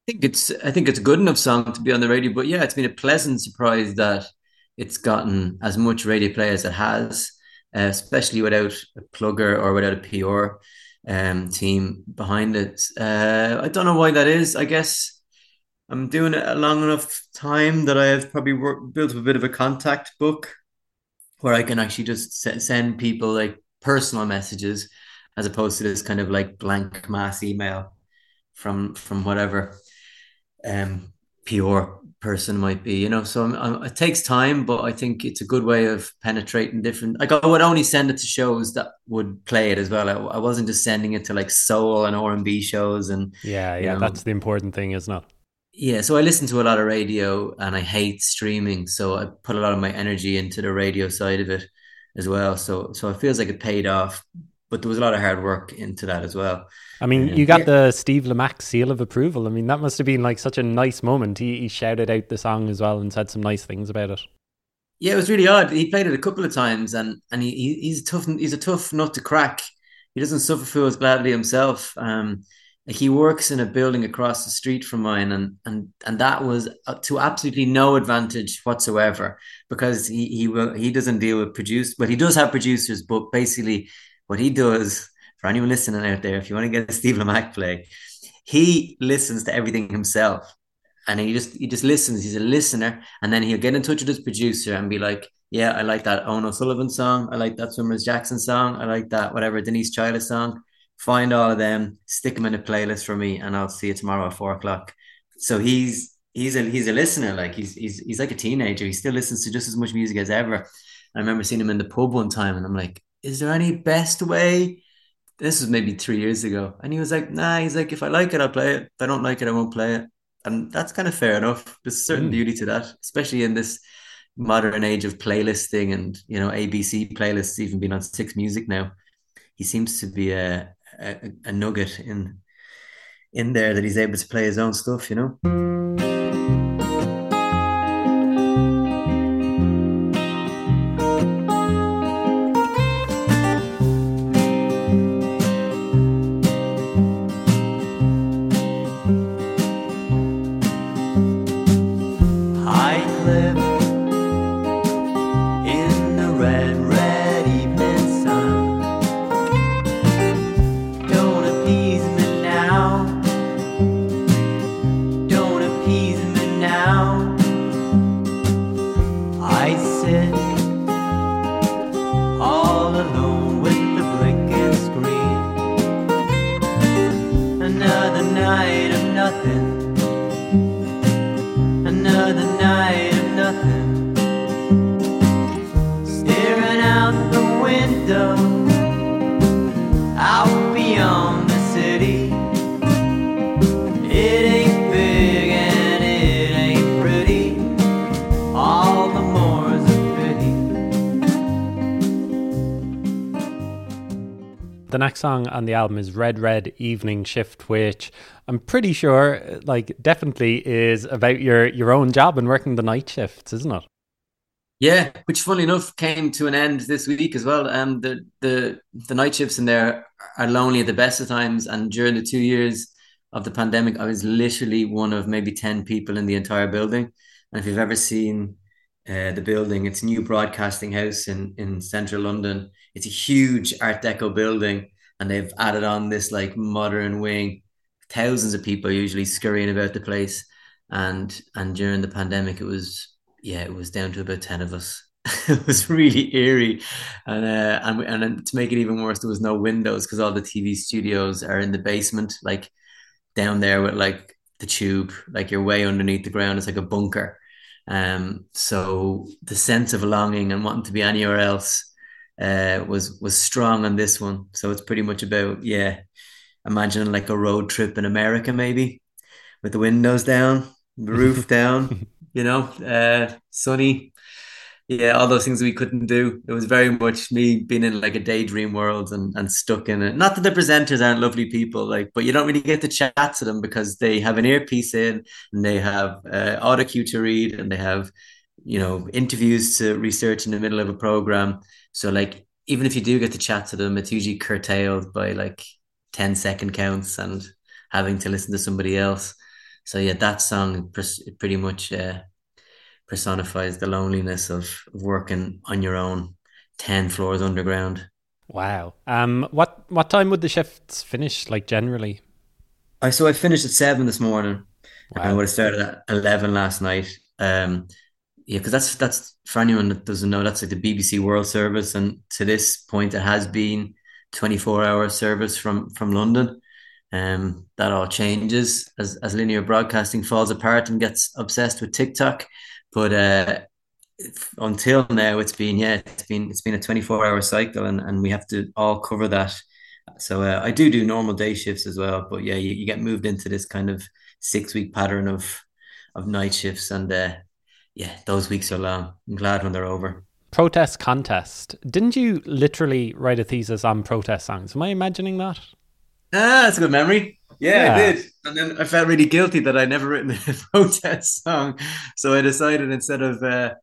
I think it's I think it's a good enough song to be on the radio, but yeah, it's been a pleasant surprise that it's gotten as much radio play as it has, uh, especially without a plugger or without a PR um, team behind it. Uh, I don't know why that is. I guess I'm doing it a long enough time that I have probably worked, built a bit of a contact book where I can actually just send people like personal messages as opposed to this kind of like blank mass email from from whatever um pure person might be you know so I'm, I'm, it takes time but i think it's a good way of penetrating different like i would only send it to shows that would play it as well. I, I wasn't just sending it to like soul and r&b shows and yeah yeah know, that's the important thing isn't it? Yeah, so I listen to a lot of radio and I hate streaming, so I put a lot of my energy into the radio side of it as well. So so it feels like it paid off, but there was a lot of hard work into that as well. I mean, you got yeah. the Steve Lamacq seal of approval. I mean, that must have been like such a nice moment. He, he shouted out the song as well and said some nice things about it. Yeah, it was really odd. He played it a couple of times, and and he, he's tough. He's a tough nut to crack. He doesn't suffer fools gladly himself. Um, he works in a building across the street from mine and and and that was uh, to absolutely no advantage whatsoever because he he will he doesn't deal with produce but he does have producers but basically what he does for anyone listening out there if you want to get a Steve Lamacq play he listens to everything himself. And he just he just listens. He's a listener. And then he'll get in touch with his producer and be like yeah I like that Owen O'Sullivan song. I like that Swimmers Jackson song. I like that whatever Denise Chaila song. Find all of them, stick them in a playlist for me, and I'll see you tomorrow at four o'clock. So he's he's a he's a listener, like he's he's he's like a teenager. He still listens to just as much music as ever. I remember seeing him in the pub one time, and I'm like, "Is there any best way?" This was maybe three years ago, and he was like, "Nah." He's like, "If I like it, I'll play it. If I don't like it, I won't play it." And that's kind of fair enough. There's a certain mm. beauty to that, especially in this modern age of playlisting and you know ABC playlists even being on Six Music now. He seems to be a a, a nugget in in there that he's able to play his own stuff, you know. Next song on the album is Red Red Evening Shift, which I'm pretty sure, like, definitely is about your your own job and working the night shifts, isn't it? Yeah, which funnily enough came to an end this week as well. Um, the the the night shifts in there are lonely at the best of times, and during the two years of the pandemic, I was literally one of maybe ten people in the entire building. And if you've ever seen uh, the building, it's a new broadcasting house in in central London. It's a huge Art Deco building, and they've added on this like modern wing. Thousands of people usually scurrying about the place, and and during the pandemic, it was yeah, it was down to about 10 of us. it was really eerie. And, uh, and, and to make it even worse, there was no windows because all the TV studios are in the basement, like down there with like the tube, like you're way underneath the ground. It's like a bunker. Um, so the sense of longing and wanting to be anywhere else uh, was was strong on this one. So it's pretty much about yeah, imagining like a road trip in America maybe, with the windows down, the roof down, you know, uh, sunny. Yeah, all those things we couldn't do. It was very much me being in like a daydream world and, and stuck in it. Not that the presenters aren't lovely people, like, but you don't really get to chat to them because they have an earpiece in and they have uh, auto cue to read and they have, you know, interviews to research in the middle of a program. So like, even if you do get to chat to them, it's usually curtailed by like 10 second counts and having to listen to somebody else so yeah, that song pretty much uh, personifies the loneliness of working on your own, ten floors underground. Wow. Um, what what time would the shifts finish? Like generally? I so I finished at seven this morning. Wow. I would have started at eleven last night. Um, yeah, because that's that's for anyone that doesn't know, that's like the BBC World Service, and to this point, it has been twenty four hour service from from London. Um, that all changes as, as linear broadcasting falls apart and gets obsessed with TikTok. But uh, until now, it's been yeah, it's been it's been a twenty four hour cycle, and, and we have to all cover that. So uh, I do do normal day shifts as well, but yeah, you, you get moved into this kind of six week pattern of of night shifts, and uh, yeah, those weeks are long. I'm glad when they're over. Protest contest. Didn't you literally write a thesis on protest songs? Am I imagining that? Ah, that's a good memory. Yeah, yeah, I did. And then I felt really guilty that I'd never written a protest song. So I decided instead of uh,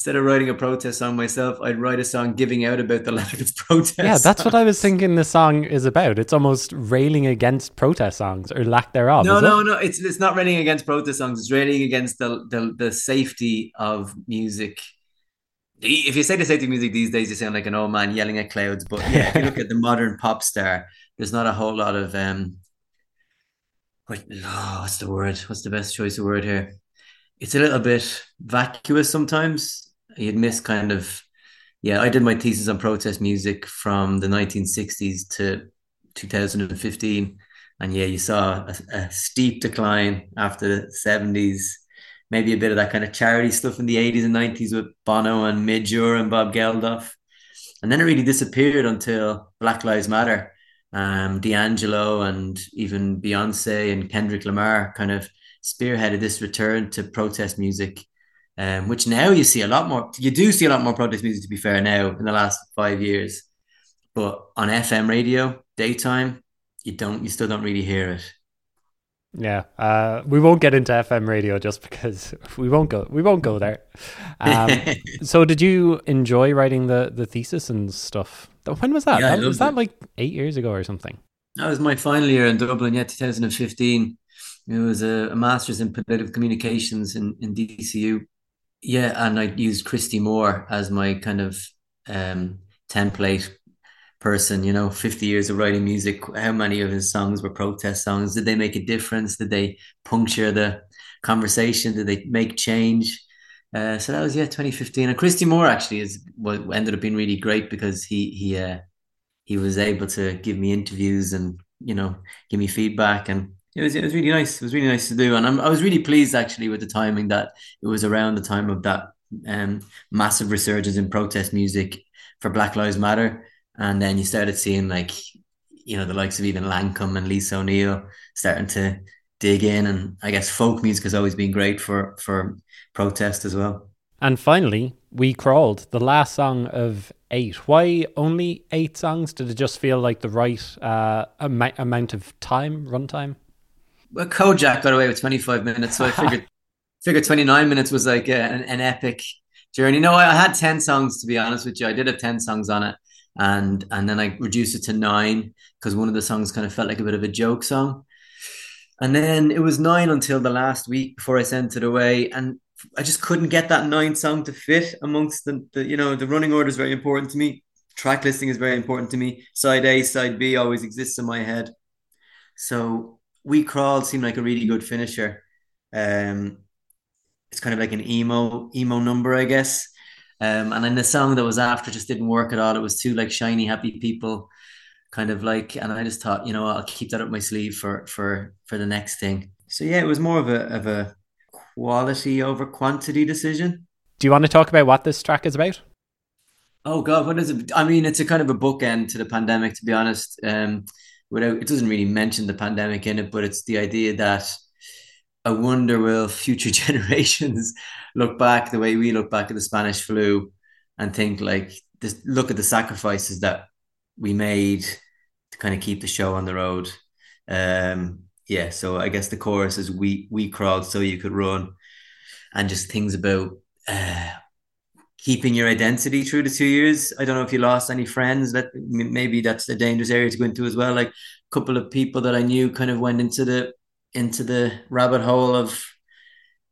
instead of writing a protest song myself, I'd write a song giving out about the lack of protest. Yeah, that's what I was thinking the song is about. It's almost railing against protest songs or lack thereof. No, no, it? no. It's it's not railing against protest songs. It's railing against the the, the safety of music. If you say the safety of music these days, you sound like an old man yelling at clouds. But yeah, if you look at the modern pop star, there's not a whole lot of um what oh, what's the word? What's the best choice of word here? It's a little bit vacuous sometimes. You'd miss kind of yeah, I did my thesis on protest music from the 1960s to 2015. And yeah, you saw a, a steep decline after the 70s maybe a bit of that kind of charity stuff in the 80s and 90s with Bono and Midge and Bob Geldof. And then it really disappeared until Black Lives Matter um, D'Angelo and even Beyonce and Kendrick Lamar kind of spearheaded this return to protest music, um, which now you see a lot more. You do see a lot more protest music, to be fair, now in the last five years. But on FM radio, daytime, you don't, you still don't really hear it. Yeah, uh, we won't get into FM radio just because we won't go. We won't go there. Um, so, did you enjoy writing the the thesis and stuff? When was that? Yeah, that was that like eight years ago or something? That was my final year in Dublin. Yeah, 2015. It was a, a master's in political communications in in DCU. Yeah, and I used Christy Moore as my kind of um, template person, you know, 50 years of writing music, how many of his songs were protest songs? Did they make a difference? Did they puncture the conversation? Did they make change? Uh, so that was yeah, 2015. And Christy Moore actually is what ended up being really great because he he uh, he was able to give me interviews and you know give me feedback and it was it was really nice. It was really nice to do, and I'm, i was really pleased actually with the timing that it was around the time of that um, massive resurgence in protest music for Black Lives Matter and then you started seeing like you know the likes of even Lankum and Lisa O'Neill starting to dig in, and I guess folk music has always been great for for protest as well. And finally, We Crawled, the last song of eight. Why only eight songs? Did it just feel like the right uh, am- amount of time, runtime? Well, Kojaque got away with 25 minutes, so I figured figured 29 minutes was like a, an, an, epic journey. No, I had 10 songs to be honest with you. I did have 10 songs on it, and and then I reduced it to nine because one of the songs kind of felt like a bit of a joke song. And then it was nine until the last week before I sent it away. And I just couldn't get that nine song to fit amongst the, the you know, the running order is very important to me. Track listing is very important to me. Side A, side B always exists in my head. So We Crawled seemed like a really good finisher. Um, it's kind of like an emo emo number, I guess. Um, and then the song that was after just didn't work at all. It was too like shiny, happy people, kind of like. And I just thought, you know, I'll keep that up my sleeve for for for the next thing. So yeah, it was more of a of a quality over quantity decision. Do you want to talk about what this track is about? Oh God, what is it? I mean, it's a kind of a bookend to the pandemic, to be honest. Um, without it doesn't really mention the pandemic in it, but it's the idea that I wonder will future generations look back the way we look back at the Spanish flu and think like this look at the sacrifices that we made to kind of keep the show on the road. Um, yeah, so I guess the chorus is we we crawled so you could run, and just things about uh, keeping your identity through the two years. I don't know if you lost any friends. That maybe that's a dangerous area to go into as well. Like a couple of people that I knew kind of went into the into the rabbit hole of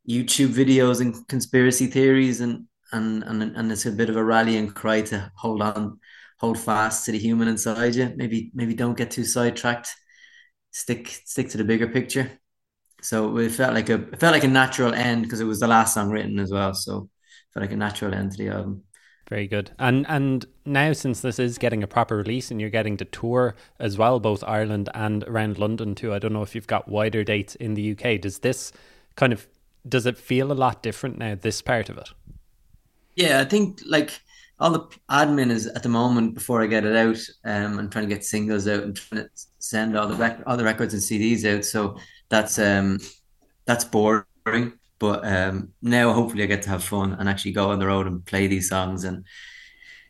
YouTube videos and conspiracy theories, and and and and it's a bit of a rallying cry to hold on, hold fast to the human inside you. Maybe maybe don't get too sidetracked stick stick to the bigger picture. So it felt like a it felt like a natural end because it was the last song written as well. So like a natural end to the album. Very good. And and now since this is getting a proper release and you're getting to tour as well, both Ireland and around London too. I don't know if you've got wider dates in the UK. Does this kind of does it feel a lot different now, this part of it? Yeah, I think like all the admin is at the moment before I get it out. Um, I'm trying to get singles out and trying to send all the rec- all the records and CDs out. So that's um that's boring. But um, now hopefully I get to have fun and actually go on the road and play these songs and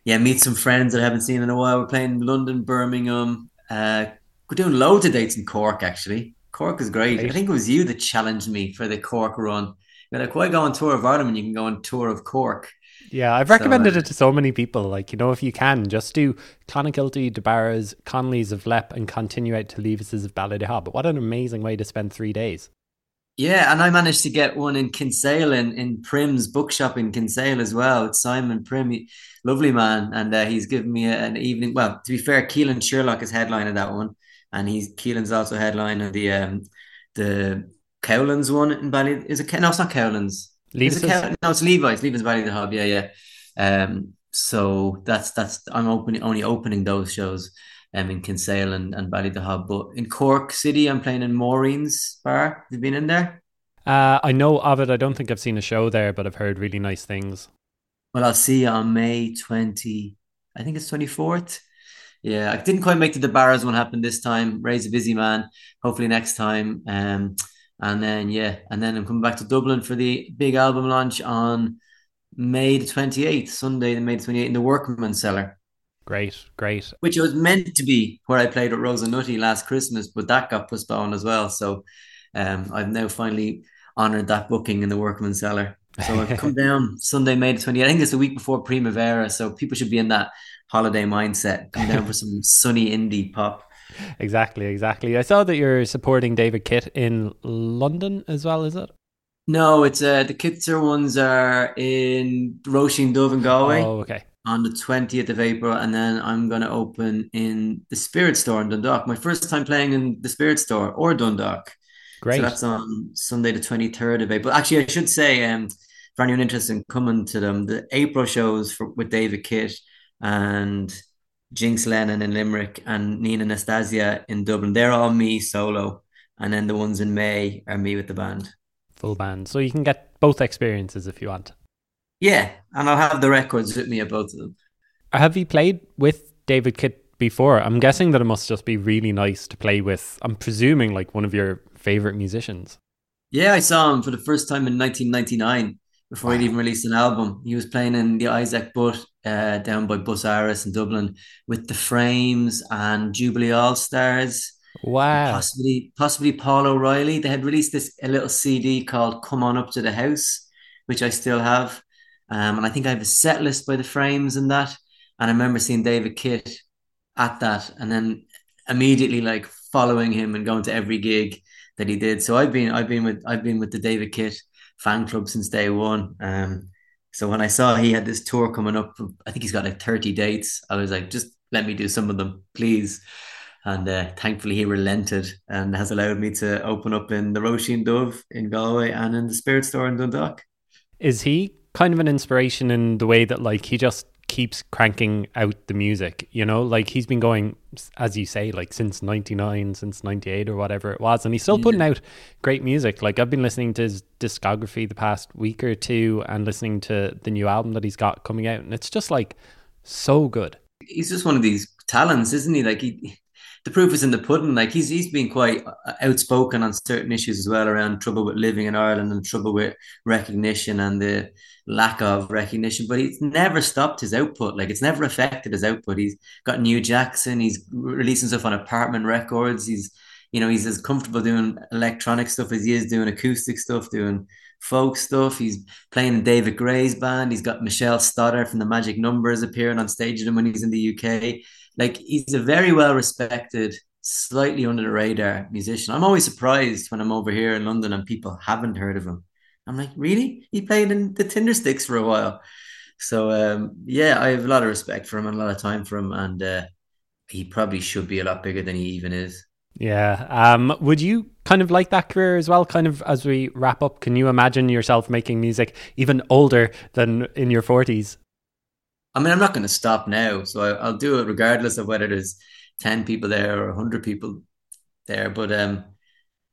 yeah, meet some friends that I haven't seen in a while. We're playing London, Birmingham. Uh, we're doing loads of dates in Cork actually. Cork is great. I think it was you that challenged me for the Cork run. You're like, why go on tour of Ireland when you can go on tour of Cork? Yeah, I've recommended so, uh, it to so many people. Like, you know, if you can, just do Clonakilty, De Barra's, Connolly's of Leap, and continue out to Levis's of Ballydehob. But what an amazing way to spend three days. Yeah, and I managed to get one in Kinsale in, in Prim's bookshop in Kinsale as well. It's Simon Prim, he, lovely man, and uh, he's given me a, an evening. Well, to be fair, Keelan Sherlock is headline of that one, and he's Keelan's also headline of the um the Cowlands one in Bally. Is it no? It's not Cowlands. Levi's? It no, it's Levi's. Levi's Ballydehob. Yeah, yeah. Um, so that's that's I'm opening only opening those shows um in Kinsale and, and Ballydehob. But in Cork City, I'm playing in Maureen's Bar. Have you been in there? Uh, I know of it. I don't think I've seen a show there, but I've heard really nice things. Well, I'll see you on May 20. I think it's 24th. Yeah, I didn't quite make the Barras one happen this time. Ray's a busy man. Hopefully next time. Um, and then yeah, and then I'm coming back to Dublin for the big album launch on May the 28th, Sunday, the May the 28th in the Workman Cellar. Great, great. Which was meant to be where I played at Rosa Nutty last Christmas, but that got postponed as well. So um, I've now finally honoured that booking in the Workman Cellar. So I've come down Sunday, May the 28th. I think it's a week before Primavera, so people should be in that holiday mindset. Come down for some sunny indie pop exactly, exactly. I saw that you're supporting David Kitt in London as well, is it? No, it's uh, the Kitzer ones are in Roisin Dubh and Galway. Oh, okay. On the 20th of April, and then I'm going to open in the Spirit Store in Dundalk. My first time playing in the Spirit Store or Dundalk. Great. So that's on Sunday, the 23rd of April. Actually, I should say, um, for anyone interested in coming to them, the April shows for, with David Kitt and Jinx Lennon in Limerick and Nina Nastasia in Dublin. They're all me solo. And then the ones in May are me with the band. Full band. So you can get both experiences if you want. Yeah. And I'll have the records with me of both of them. Have you played with David Kitt before? I'm guessing that it must just be really nice to play with, I'm presuming, like one of your favorite musicians. Yeah, I saw him for the first time in 1999 before he'd even released an album. He was playing in the Isaac Butt uh, down by Bus Áras in Dublin with the Frames and Jubilee All Stars. Wow. Possibly, possibly Paul O'Reilly. They had released this a little CD called "Come On Up to the House," which I still have, um, and I think I have a set list by the Frames and that. And I remember seeing David Kitt at that, and then immediately like following him and going to every gig that he did. So I've been I've been with I've been with the David Kitt fan club since day one. Um, so when I saw he had this tour coming up, I think he's got like 30 dates. I was like, just let me do some of them, please. And uh, thankfully, he relented and has allowed me to open up in the Roisin Dubh in Galway and in the Spirit Store in Dundalk. Is he kind of an inspiration in the way that, like, he just keeps cranking out the music, you know, like he's been going, as you say, like since 99, since 98 or whatever it was, and he's still putting out great music. Like I've been listening to his discography the past week or two and listening to the new album that he's got coming out, and it's just like so good. He's just one of these talents, isn't he? Like he, the proof is in the pudding. Like he's he's been quite uh, outspoken on certain issues as well around trouble with living in Ireland and trouble with recognition and the lack of recognition, but he's never stopped his output. Like it's never affected his output. He's got New Jackson. He's releasing stuff on Apartment Records. He's, you know, he's as comfortable doing electronic stuff as he is doing acoustic stuff, doing folk stuff. He's playing in David Gray's band. He's got Michele Stodart from the Magic Numbers appearing on stage with him when he's in the UK. Like he's a very well respected, slightly under the radar musician. I'm always surprised when I'm over here in London and people haven't heard of him I'm like, really? He played in the Tindersticks for a while. So um, yeah, I have a lot of respect for him and a lot of time for him, and uh, he probably should be a lot bigger than he even is. Yeah. Um, would you kind of like that career as well? Kind of as we wrap up, can you imagine yourself making music even older than in your forties? I mean, I'm not going to stop now, so I, will do it regardless of whether there's ten people there or hundred people there. But um,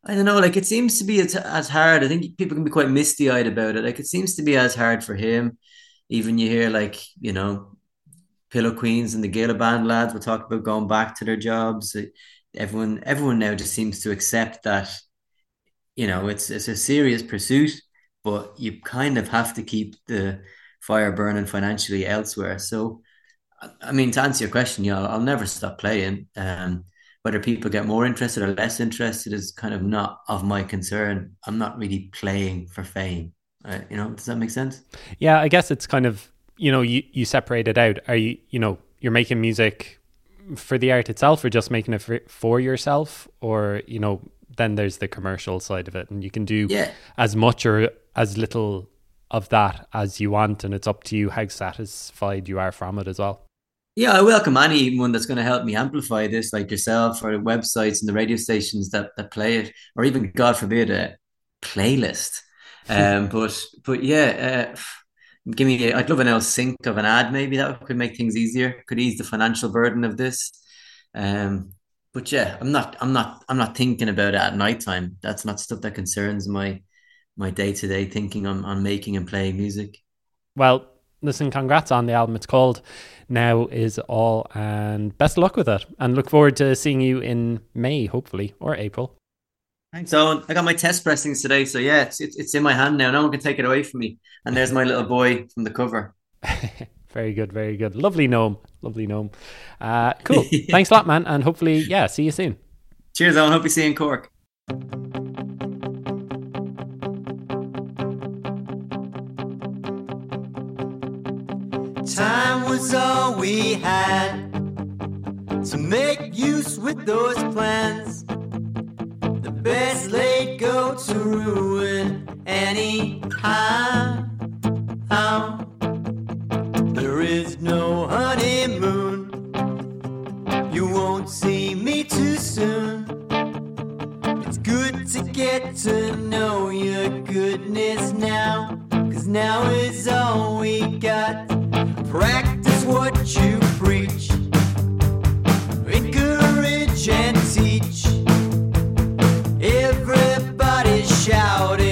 I don't know. Like it seems to be as, as hard. I think people can be quite misty eyed about it. Like it seems to be as hard for him. Even you hear like you know, Pillow Queens and the Gilla Band lads will talk about going back to their jobs. Everyone, everyone now just seems to accept that. You know, it's it's a serious pursuit, but you kind of have to keep the fire burning financially elsewhere. So, I mean, to answer your question, yeah, I'll, I'll never stop playing. Um, whether people get more interested or less interested is kind of not of my concern. I'm not really playing for fame. Uh, you know, does that make sense? Yeah, I guess it's kind of you know you you separate it out. Are you you know you're making music for the art itself, or just making it for, for yourself, or you know then there's the commercial side of it, and you can do yeah. as much or as little of that as you want, and it's up to you how satisfied you are from it as well. Yeah, I welcome anyone that's going to help me amplify this, like yourself or the websites and the radio stations that, that play it, or even, God forbid, a playlist. Um, but but yeah, uh, give me. i I'd love an L sync of an ad. Maybe that could make things easier. Could ease the financial burden of this. Um, but yeah, I'm not. I'm not. I'm not thinking about it at night time. That's not stuff that concerns my my day to day thinking on on making and playing music. Well, listen, congrats on the album. It's called Now Is All, and best of luck with it. And look forward to seeing you in May, hopefully, or April. Thanks, Owen. I got my test pressings today, so yeah, it's, it's in my hand now. No one can take it away from me. And there's my little boy from the cover. very good, very good. Lovely gnome, lovely gnome. Uh, cool. Thanks a lot, man, and hopefully, yeah, see you soon. Cheers, Owen. Hope you see you in Cork. Time was all we had to make use with those plans. The best laid go to ruin any time. There is no honeymoon. You won't see me too soon. It's good to get to know your goodness now. Cause now is all we got. Practice what you preach. Encourage and teach. Everybody shouting.